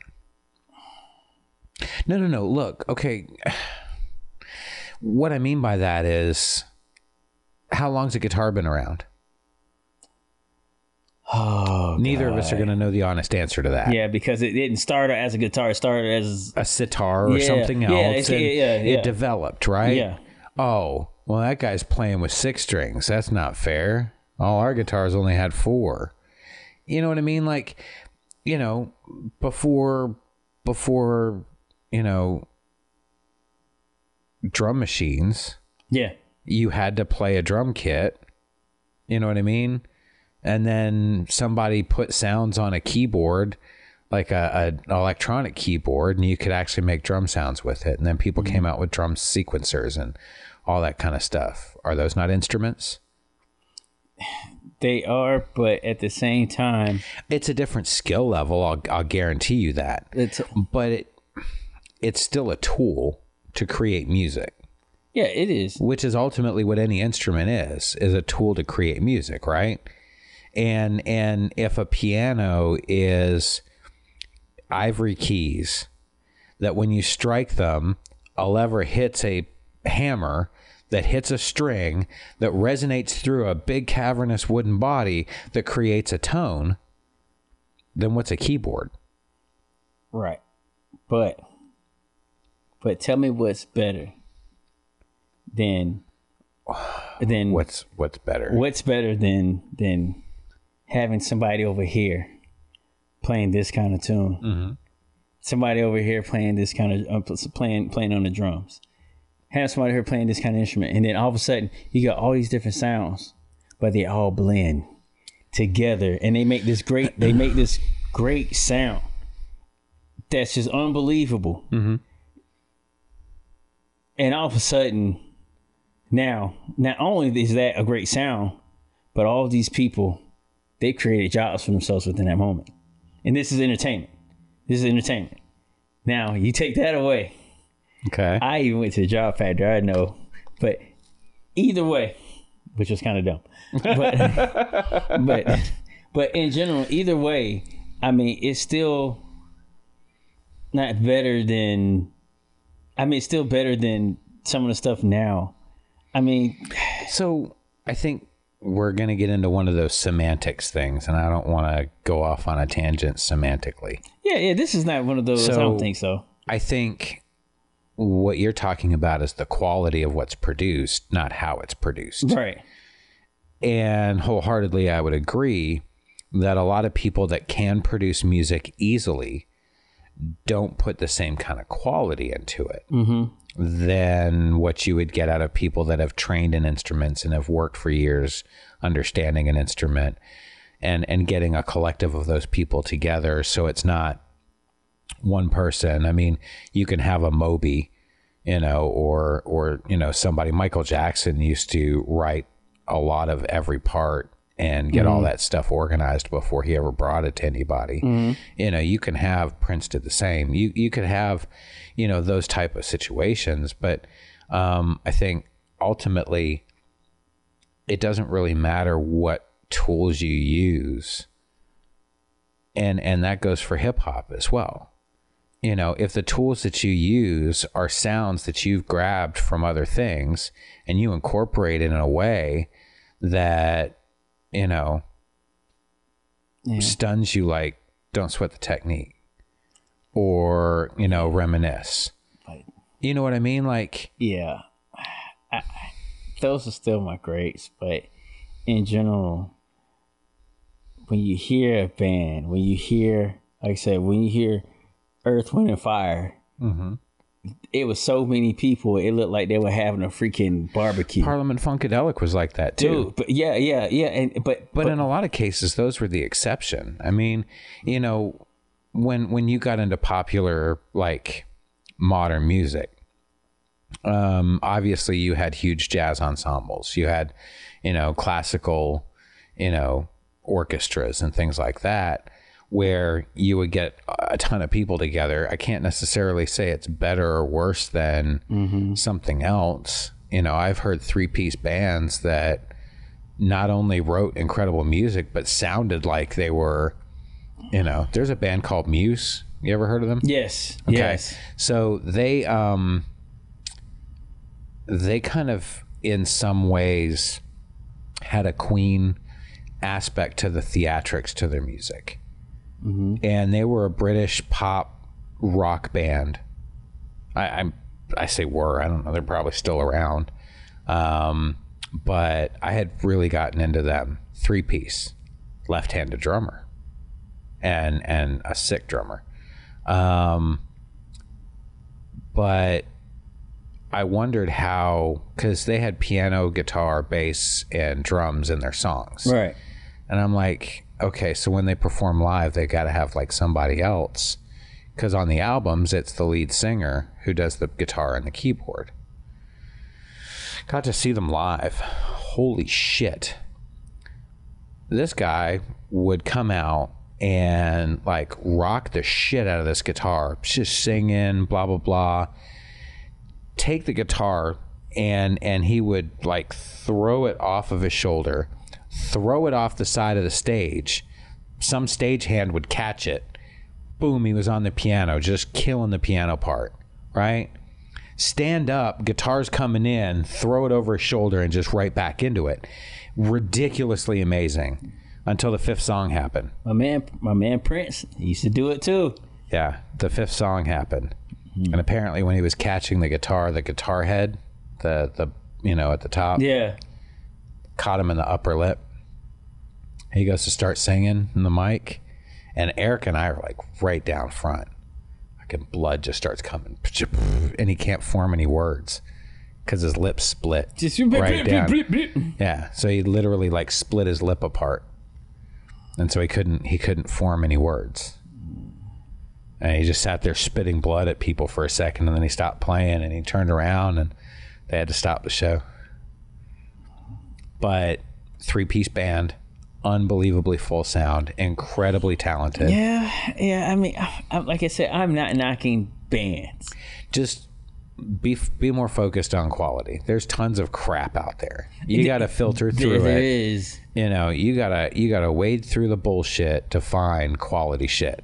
No, no, no. Look, okay. What I mean by that is how long's a guitar been around? Oh, Neither of us are going to know the honest answer to that. yeah, because it didn't start as a guitar. It started as A sitar or Yeah, something yeah, else. it's- and yeah, yeah. It developed, right? Yeah. Oh, well, that guy's playing with six strings. That's not fair. All our guitars only had four. You know what I mean? Like, you know, before, before, you know, drum machines, yeah, you had to play a drum kit. You know what I mean? And then somebody put sounds on a keyboard, like a, a electronic keyboard, and you could actually make drum sounds with it. And then people mm-hmm. came out with drum sequencers and all that kind of stuff. Are those not instruments? They are, but at the same time, It's a different skill level. I'll, I'll guarantee you that. it's But it it's still a tool to create music. yeah, it is. which is ultimately what any instrument is is a tool to create music right and and if a piano is ivory keys that when you strike them a lever hits a hammer that hits a string that resonates through a big cavernous wooden body that creates a tone then what's a keyboard Right. But but tell me what's better than than what's what's better what's better than than having somebody over here playing this kind of tune. Mm-hmm. Somebody over here playing this kind of uh, playing playing on the drums. Have somebody here playing this kind of instrument, and then all of a sudden you got all these different sounds, but they all blend together, and they make this great. They make this great sound that's just unbelievable. Mm-hmm. And all of a sudden, now not only is that a great sound, but all these people they created jobs for themselves within that moment. And this is entertainment. This is entertainment. Now you take that away. Okay I even went to the job factor. I know, but either way, which was kind of dumb, but but but in general, either way, I mean, it's still not better than. I mean, it's still better than some of the stuff now. I mean, So I think we're going to get into one of those semantics things, and I don't want to go off on a tangent semantically. yeah, yeah. This is not one of those. I don't think so. I think what you're talking about is the quality of what's produced, not how it's produced. Right. And wholeheartedly, I would agree that a lot of people that can produce music easily don't put the same kind of quality into it mm-hmm. than what you would get out of people that have trained in instruments and have worked for years understanding an instrument and and getting a collective of those people together so it's not one person. I mean you can have a moby you know or or you know somebody. Michael jackson used to write a lot of every part and get all that stuff organized before he ever brought it to anybody. You know you can have prince did the same. You you could have you know those type of situations but um i think ultimately it doesn't really matter what tools you use. And and that goes for hip hop as well you know if the tools that you use are sounds that you've grabbed from other things and you incorporate it in a way that you know Yeah. stuns you like don't sweat the technique or you know reminisce Right. you know what i mean like Yeah, I, those are still my greats, but in general, when you hear a band, when you hear, like I said, when you hear Earth, Wind, and Fire, it was so many people. It looked like they were having a freaking barbecue. parliament funkadelic was like that too. Dude, but yeah, yeah, yeah, and but but in a lot of cases those were the exception. I mean you know when when you got into popular like modern music um obviously you had huge jazz ensembles. You had you know classical you know orchestras and things like that where you would get a ton of people together. I can't necessarily say it's better or worse than something else. You know i've heard three piece bands that not only wrote incredible music but sounded like they were you know there's a band called muse. You ever heard of them? Yes, Okay. yes, so they um they kind of in some ways had a queen aspect to the theatrics to their music. And they were a British pop rock band. I, I'm I say were I don't know they're probably still around, um, but I had really gotten into them. Three piece, left-handed drummer, and and a sick drummer. Um, but I wondered how because they had piano, guitar, bass, and drums in their songs. Right. And I'm like, okay, so when they perform live, they got to have like somebody else. Because on the albums, it's the lead singer who does the guitar and the keyboard. Got to see them live. Holy shit. This guy would come out and like rock the shit out of this guitar, just singing, blah, blah, blah. Take the guitar and and he would like throw it off of his shoulder throw it off the side of the stage. Some stagehand would catch it. Boom, he was on the piano, just killing the piano part, right? Stand up, guitar's coming in, throw it over his shoulder and just right back into it. Ridiculously amazing until the fifth song happened. My man, my man Prince, he used to do it too. Yeah, the fifth song happened. Hmm. And apparently when he was catching the guitar, the guitar head, the the you know, at the top, Yeah. caught him in the upper lip. He goes to start singing in the mic, and Eric and I are like right down front. Fucking blood just starts coming, and he can't form any words because his lips split Just right down. Yeah, so he literally like split his lip apart, and so he couldn't he couldn't form any words. And he just sat there spitting blood at people for a second, and then he stopped playing, and he turned around, and they had to stop the show. But three piece band, unbelievably full sound, incredibly talented. Yeah, yeah. I mean, I, I- like I said, I'm not knocking bands. Just be be more focused on quality. There's tons of crap out there. You got to filter through there it. is. you know you gotta you gotta wade through the bullshit to find quality shit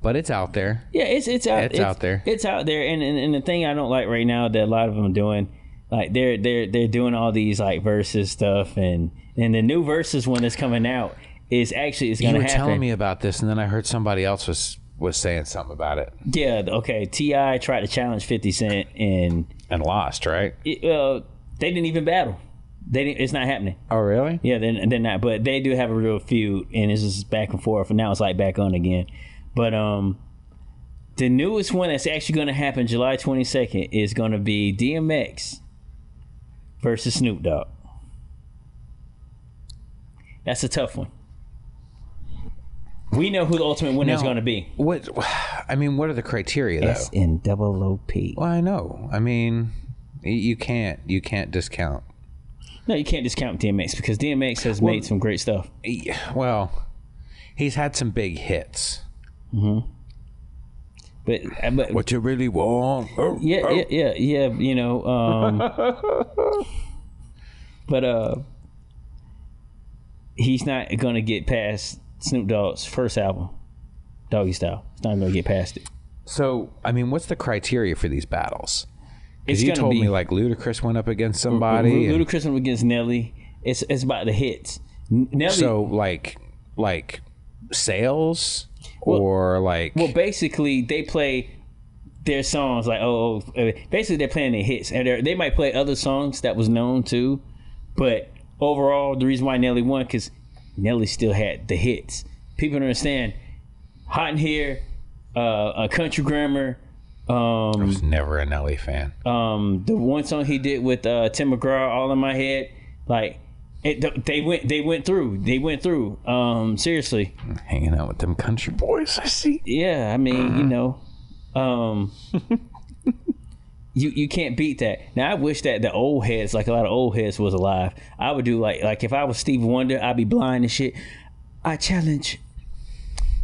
but it's out there Yeah, it's it's out. It's out there. It's out there, and, and and the thing I don't like right now that a lot of them are doing, like they're they're they're doing all these like verses stuff, and and the new verses one that's coming out is actually is gonna you were happen. telling me about this and then i heard somebody else was was saying something about it Yeah, okay. T.I. tried to challenge Fifty Cent, and and lost right it, uh, they didn't even battle. They didn't, it's not happening. oh really Yeah, they're, they're not. But they do have a real feud, and it's just back and forth. And now it's like back on again. But um, the newest one that's actually going to happen July 22nd is going to be DMX versus Snoop Dogg. That's a tough one. We know who the ultimate winner is Now, going to be. what i mean what are the criteria though S N double O P. well i know i mean y- you can't you can't discount No, you can't discount DMX because DMX has made some great stuff. Well he's had some big hits mm-hmm. But, uh, but what you really want Oh, yeah, oh. yeah, yeah, yeah. You know, um, but uh, he's not gonna get past Snoop Dogg's first album, Doggy Style. He's not gonna get past it. so i mean what's the criteria for these battles because you told be me like ludacris went up against somebody and- Ludacris went against Nelly. It's it's about the hits. Nelly. So like like sales or like well, basically they play their songs like oh, oh uh, basically they're playing their hits and they might play other songs that was known too, but overall the reason why Nelly won because Nelly still had the hits. People don't understand. Hot in here, uh, a country grammar. Um, I was never a Nelly fan. um, the one song he did with uh, Tim McGraw, "All in My Head," like it, they went, they went through, they went through. Um, seriously, Hanging out with them country boys, I see. yeah. I mean, you know, um, you you can't beat that. Now, I wish that the old heads, like a lot of old heads, was alive. I would do like like if I was Steve Wonder, I'd be blind and shit. I challenge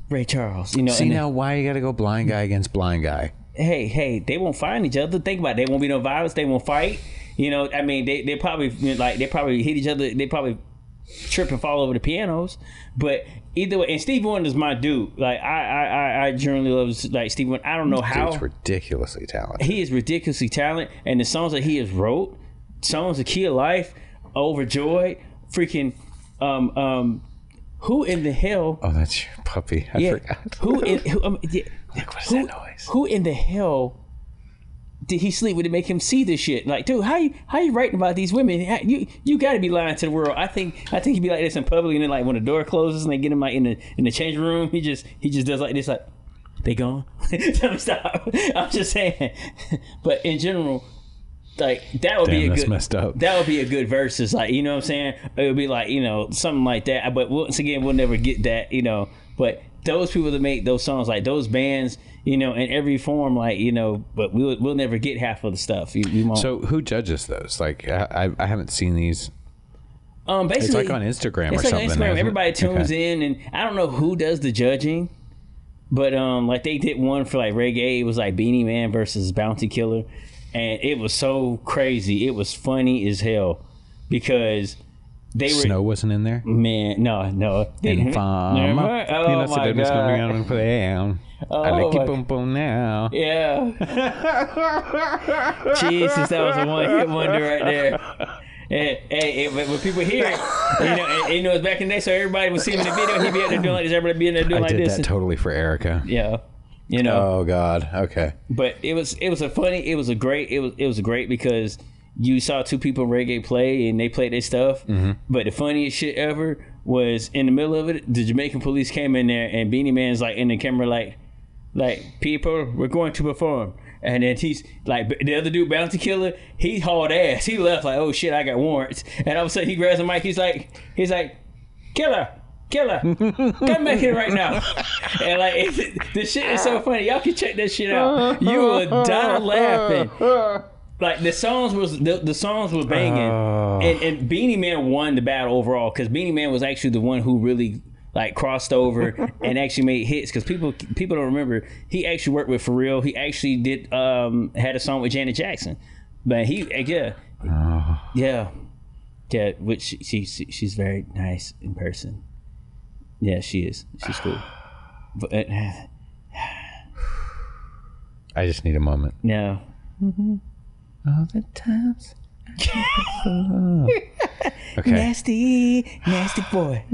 Ray Charles. You know, See and then- now why you gotta go blind guy against blind guy? hey, hey, they won't find each other. Think about it. There won't be no violence. They won't fight. You know, I mean, they they probably like they probably hit each other. They probably trip and fall over the pianos. But either way, and Steve Wonder is my dude. Like I I I, I generally love like Steve Wonder. I don't know how Dude's ridiculously talented. he is ridiculously talented, and the songs that he has wrote, songs "The Key of Life," "Overjoyed," freaking um um who in the hell? Oh, that's your puppy. I yeah, forgot. who in who, um, yeah, what is who, that noise? who in the hell did he sleep with it make him see this shit? Like, dude, how you how you writing about these women? How- You you got to be lying to the world. I think I think he'd be like this in public, and then like when the door closes and they get him like in the in the changing room, he just he just does like this, like they gone. Stop. I'm just saying, but in general. Like that would be a good messed up. that would be a good versus like you know what I'm saying it would be like you know something like that but once again we'll never get that you know but those people that make those songs like those bands you know in every form like you know but we'll we'll never get half of the stuff you, you won't So who judges those? Like I, I haven't seen these. um It's basically like on Instagram it's or like on something. Instagram. Everybody tunes Okay. in, and I don't know who does the judging, but um, like they did one for like reggae. It was like Beenie Man versus Bounty Killer, and it was so crazy. It was funny as hell because they were Snow wasn't in there. man. No, no. And farm. Never- Oh you know, so my god. out and. I Oh like my- it boom boom now. Yeah. Jesus, that was a one hit wonder right there. Hey, when people hear it, you know, and, and, you know, it's back in the day, so everybody would see him in the video. He'd be out there doing like this, everybody be in there doing I like did this. that totally for Erica. yeah, you know. Oh God. Okay. but it was it was a funny, it was a great, it was it was great because you saw two people reggae play and they played their stuff. Mm-hmm. But the funniest shit ever was in the middle of it, the Jamaican police came in there and Beenie Man's like in the camera, like, like people, we're going to perform. And then he's like the other dude, Bounty Killer. He hauled ass. He left like, oh shit, I got warrants. And all of a sudden he grabs the mic. He's like, he's like, Killer, Killer, come back here right now. And like it, the shit is so funny. Y'all can check that shit out. You will die laughing. Like the songs was the, the songs were banging, Oh. and, and Beenie Man won the battle overall because Beenie Man was actually the one who really like crossed over and actually made hits because people people don't remember he actually worked with Pharrell. He actually did um had a song with Janet Jackson, but he yeah Oh. yeah yeah which she, she she- she's very nice in person. Yeah, she is. She's cool. But uh, I just need a moment. no, All the times. okay. nasty nasty boy.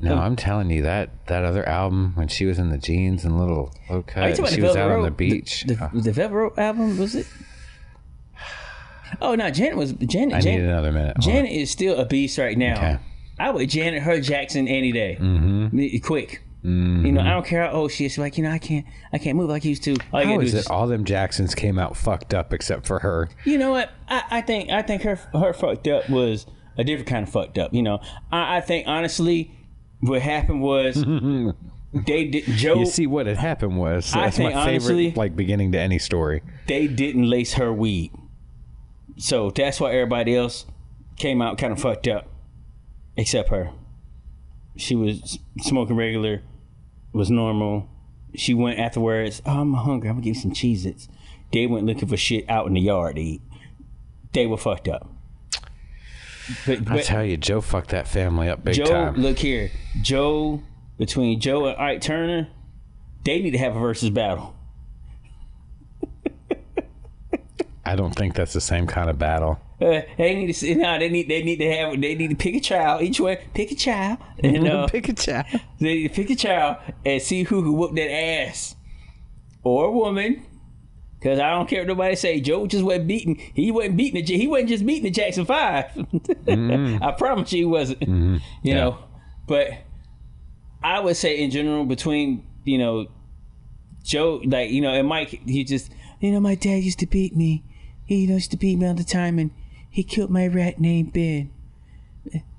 No, I'm telling you that that other album when she was in the jeans and little low Are cut, she was out on the beach. The, Oh, the, the Velvet Rope album was it? Oh no, Janet was Janet. I need Janet, another minute. Hold Janet is still a beast right now. Okay. I would Janet her Jackson any day. Mm-hmm. Quick. Mm-hmm. You know, I don't care how old she is. She's like, you know, I can't, I can't move like I used to. All you How gotta is is it just, all them Jacksons came out fucked up except for her? you know what? I, I think, I think her, her fucked up was a different kind of fucked up. You know, I, I think honestly, what happened was they did Joe. You see what had happened was I that's my think, favorite honestly- like beginning to any story. they didn't lace her weed. So that's why everybody else came out kind of fucked up, except her. She was smoking regular, was normal. She went afterwards, oh, I'm hungry, I'm gonna give you some Cheez Its. They went looking for shit out in the yard to eat. They were fucked up. But, I tell you, Joe fucked that family up big Joe, time. look here. Joe, between Joe and Ike Turner, they need to have a versus battle. I don't think that's the same kind of battle. Uh, they need to no, they need they need to have they need to pick a child. Each one pick a child. And uh, Pick a child. they need to pick a child and see who can whoop that ass. Or a woman. Because I don't care what nobody say. Joe just wasn't beating he wasn't beating the he wasn't just beating the Jackson 5 I promise you he wasn't. You Yeah. know but I would say in general between you know Joe like you know and Mike he just you know my dad used to beat me. He used to beat me all the time and he killed my rat named Ben.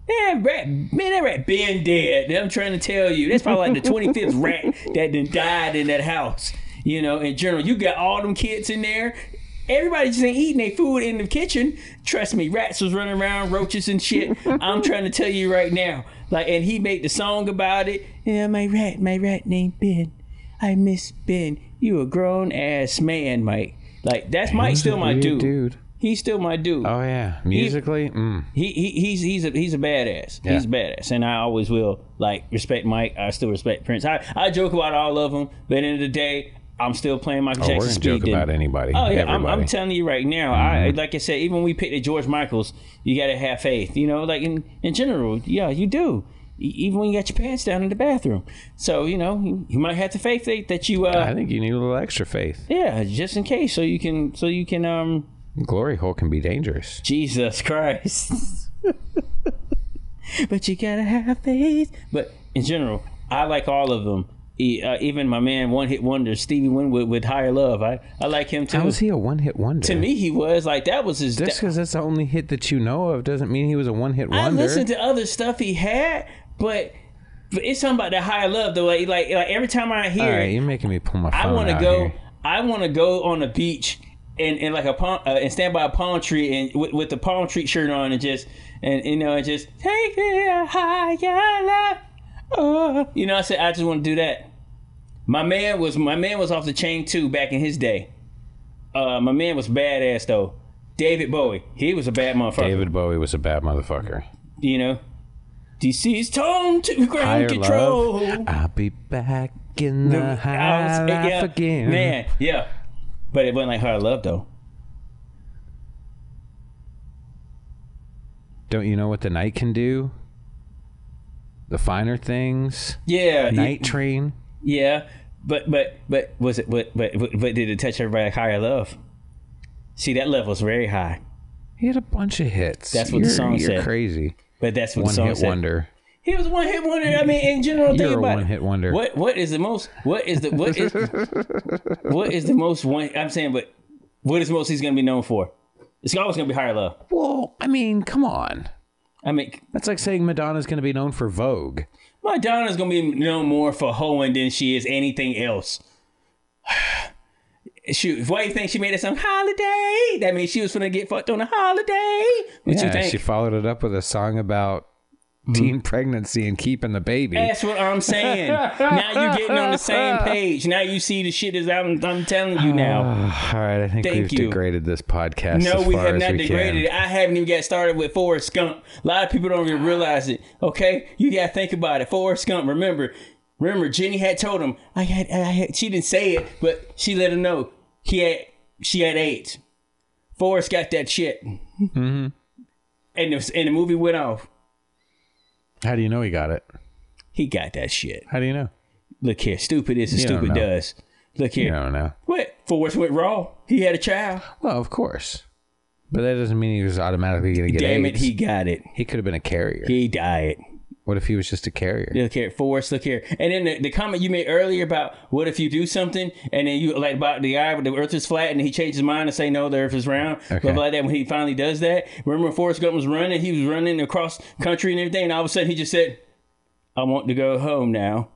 Man, rat, man, that rat Ben dead. I'm trying to tell you. That's probably like the 25th rat that done died in that house. You know, in general, you got all them kids in there. Everybody just ain't eating their food in the kitchen. Trust me, rats was running around, roaches and shit. I'm trying to tell you right now. Like, and he made the song about it. Yeah, my rat, my rat named Ben. I miss Ben. You a grown ass man, Mike. Like that's Mike still my dude. dude. He's still my dude. Oh yeah, musically, mm. He, he he's he's a he's a badass. Yeah. He's a badass, and I always will like respect Mike. I still respect Prince. I, I joke about all of them, but at the end of the day, I'm still playing Michael oh, we're Jackson. gonna joke about anybody. Oh yeah, I'm. Mm-hmm. I'm telling you right now. I like I said, even when we picked the George Michaels, you gotta have faith. You know, like in in general, yeah, you do. even when you got your pants down in the bathroom. So you know you, you might have to faith that, that you uh I think you need a little extra faith. yeah just in case so you can so you can um Glory hole can be dangerous. Jesus Christ. but you gotta have faith. But in general, I like all of them. E- uh, even my man, one hit wonder, Stevie Winwood with Higher Love. I, I like him too. How was he a one hit wonder? to me, he was like that was his. just because that's the only hit that you know of doesn't mean he was a one hit wonder. I listened to other stuff he had, but but it's something about that Higher Love though. Like like, like every time I hear All it, you're making me pull my phone I want to out go. here. I want to go on the beach and, and like a palm uh, and stand by a palm tree and with, with the palm tree shirt on and just and you know and just take it higher love. Oh, you know I said I just want to do that. My man was my man was off the chain too back in his day. Uh, my man was badass though. David Bowie, he was a bad motherfucker. David Bowie was a bad motherfucker. you know. DC's tone to ground Higher control. love. I'll be back in the, was- life yeah, again. Man, yeah. But it wasn't like hard love though. Don't you know what the night can do? The finer things. Yeah. Night it- train. yeah. But but but was it but but but, but did it touch everybody like higher love? See that level's very high. He had a bunch of hits. That's what the You're- song you're said. crazy. But that's what One the song hit said. wonder. He was one hit wonder. I mean, in general, think You're a about it. one-hit wonder. What what is the most? What is the what is what is the most one? I'm saying, but what is most he's gonna be known for? It's always gonna be higher love. Well, I mean, come on. I mean, That's like saying Madonna's going to be known for Vogue. Madonna's gonna be known more for hoeing than she is anything else. Shoot, why do you think she made it some holiday? That means she was gonna get fucked on a holiday. What you think? she followed it up with a song about. Teen pregnancy and keeping the baby. That's what I'm saying. now you're getting on the same page. Now you see the shit as I'm, I'm telling you now. All right, I think Thank we've you. degraded this podcast. No, as we far have as not we degraded it. I haven't even got started with Forrest Gump. A lot of people don't even realize it. Okay, you gotta think about it. Forrest Gump. Remember, remember, Jenny had told him. I had, I had. She didn't say it, but she let him know he had. She had AIDS. Forrest got that shit. Mm-hmm. And the, and the movie went off. How do you know he got it? He got that shit. How do you know? Look here, stupid is You don't stupid know. does. Look You here. don't know. What? Forrest went raw. He had a child. Well, of course, but that doesn't mean he was automatically going to get Damn AIDS. it, he got it. He could have been a carrier. He died. What if he was just a carrier? Look here, Forrest. Look here, and then the, the comment you made earlier about what if you do something and then you like about the guy the Earth is flat and he changed his mind and say no, the Earth is round. Okay. Stuff like that. When he finally does that, remember when Forrest Gump was running? He was running across country and everything, and all of a sudden he just said, "I want to go home now."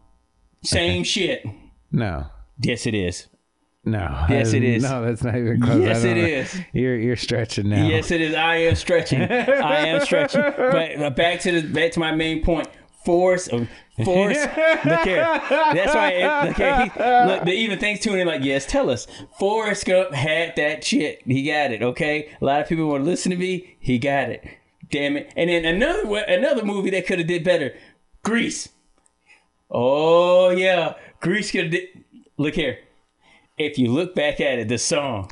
Same shit. No, Yes, it is. No. Yes, it is. No, that's not even close. Yes, it know. is. You're you're stretching now. Yes, it is. I am stretching. I am stretching. But back to the back to my main point. Force, force. look here. That's why. It, look here. He, look, the even things tuning in like, yes, tell us. Forrest Gump had that shit. He got it. Okay. A lot of people want to listen to me. He got it. Damn it. And then another another movie that could have did better. Grease. Oh yeah, Grease could have. Look here. If you look back at it, the song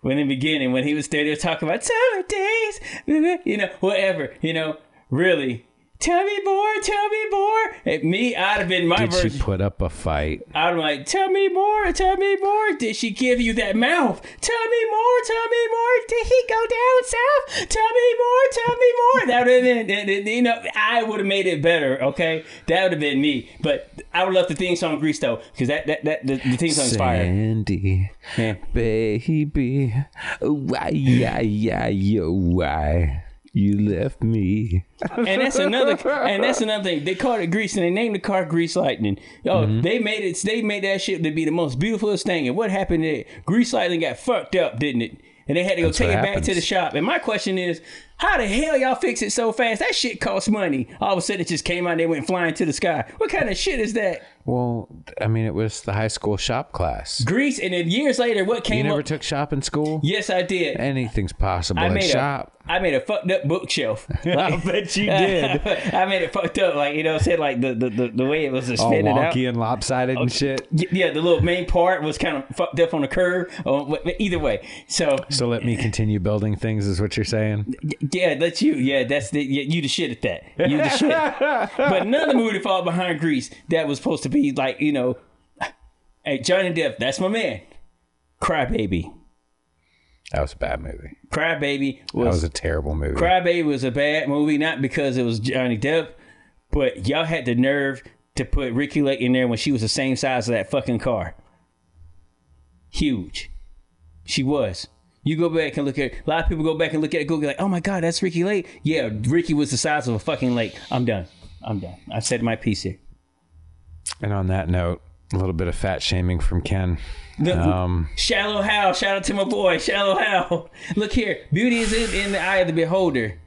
when in the beginning when he was there, they were talking about summer days, you know, whatever, you know, really. Tell me more, tell me more. At me, I'd have been my Did she put up a fight? I'd be like, tell me more, tell me more. Did she give you that mouth? Tell me more, tell me more. Did he go down south? Tell me more, tell me more. That would have been, you know, I would have made it better. Okay, that would have been me. But I would love the theme song Grease though, because that that that the, the theme song's fire. Sandy, Yeah. baby, why, yeah, yeah, yo, why you left me? and that's another and that's another thing. They called it grease and they named the car Grease Lightning. Oh, Mm-hmm. they made it they made that shit to be the most beautifulest thing. And what happened there? Grease Lightning got fucked up, didn't it? And they had to go take what it back to the shop. And my question is, how the hell y'all fix it so fast? That shit costs money. All of a sudden it just came out and they went flying to the sky. What kind of shit is that? Well, I mean, it was the high school shop class. Grease and then years later what came You never up? took shop in school? yes, I did. Anything's possible I made a- shop. I made a fucked up bookshelf. I bet you did. I made it fucked up, like you know, said like the the, the, the way it was All suspended out. wonky and lopsided and shit. Yeah, the little main part was kind of fucked up on the curve. Either way, so So let me continue building things, is what you're saying? yeah, that's you. Yeah, that's the yeah, you the shit at that. You the shit. but another movie fall behind Grease that was supposed to be like you know, hey Johnny Depp, that's my man. Crybaby, That was a bad movie. Crybaby That was That was a terrible movie. Crybaby was a bad movie, not because it was Johnny Depp, but y'all had the nerve to put Ricki Lake in there when she was the same size as that fucking car. Huge. She was. You go back and look at a lot of people go back and look at it, go like, oh my god, that's Ricki Lake. Yeah, Ricki was the size of a fucking lake. I'm done. I'm done. I said my piece here. And on that note, a little bit of fat shaming from Ken. The- Um, Shallow Hal, shout out to my boy, Shallow Hal. Look here, beauty is in, in the eye of the beholder.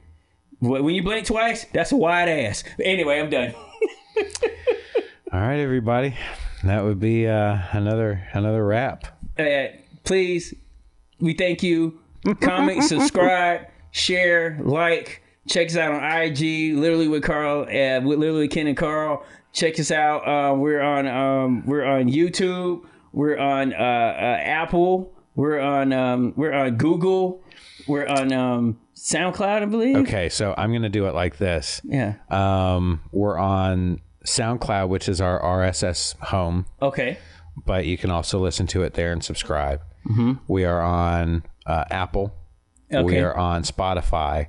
When you blink twice, that's a wide ass. Anyway, I'm done. all right, everybody. That would be uh, another another wrap. uh, please, we thank you. Comment, subscribe, share, like. Check us out on IG, literally with Carl, uh, with literally Ken and Carl. Check us out. Uh, we're on um, we're on YouTube. We're on uh, uh, Apple. We're on um, we're on Google. We're on um, SoundCloud, I believe. Okay, so I'm gonna do it like this. Yeah. Um, we're on SoundCloud, which is our RSS home, Okay. but you can also listen to it there and subscribe. We are on uh, Apple. We are on Spotify.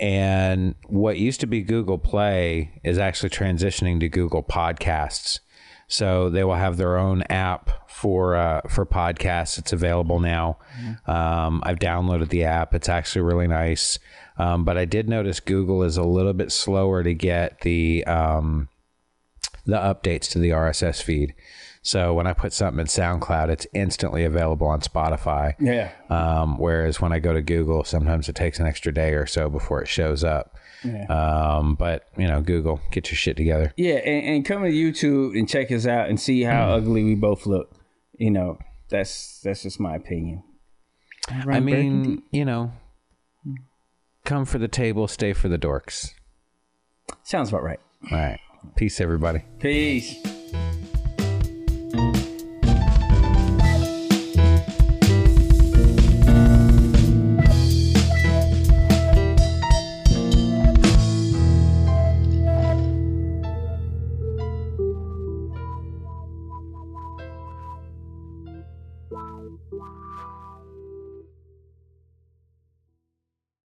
And what used to be Google Play is actually transitioning to Google Podcasts. So they will have their own app for uh, for podcasts. It's available now. Um, I've downloaded the app. It's actually really nice. Um, but I did notice Google is a little bit slower to get the um, the updates to the RSS feed. So when I put something in SoundCloud, it's instantly available on Spotify. Yeah. Um, whereas when I go to Google, sometimes it takes an extra day or so before it shows up. Um, but you know, Google, get your shit together. Yeah, and, and come to YouTube and check us out and see how ugly we both look. You know, that's that's just my opinion. I mean, you know, come for the table, stay for the dorks. sounds about right. All right, peace, everybody. Peace.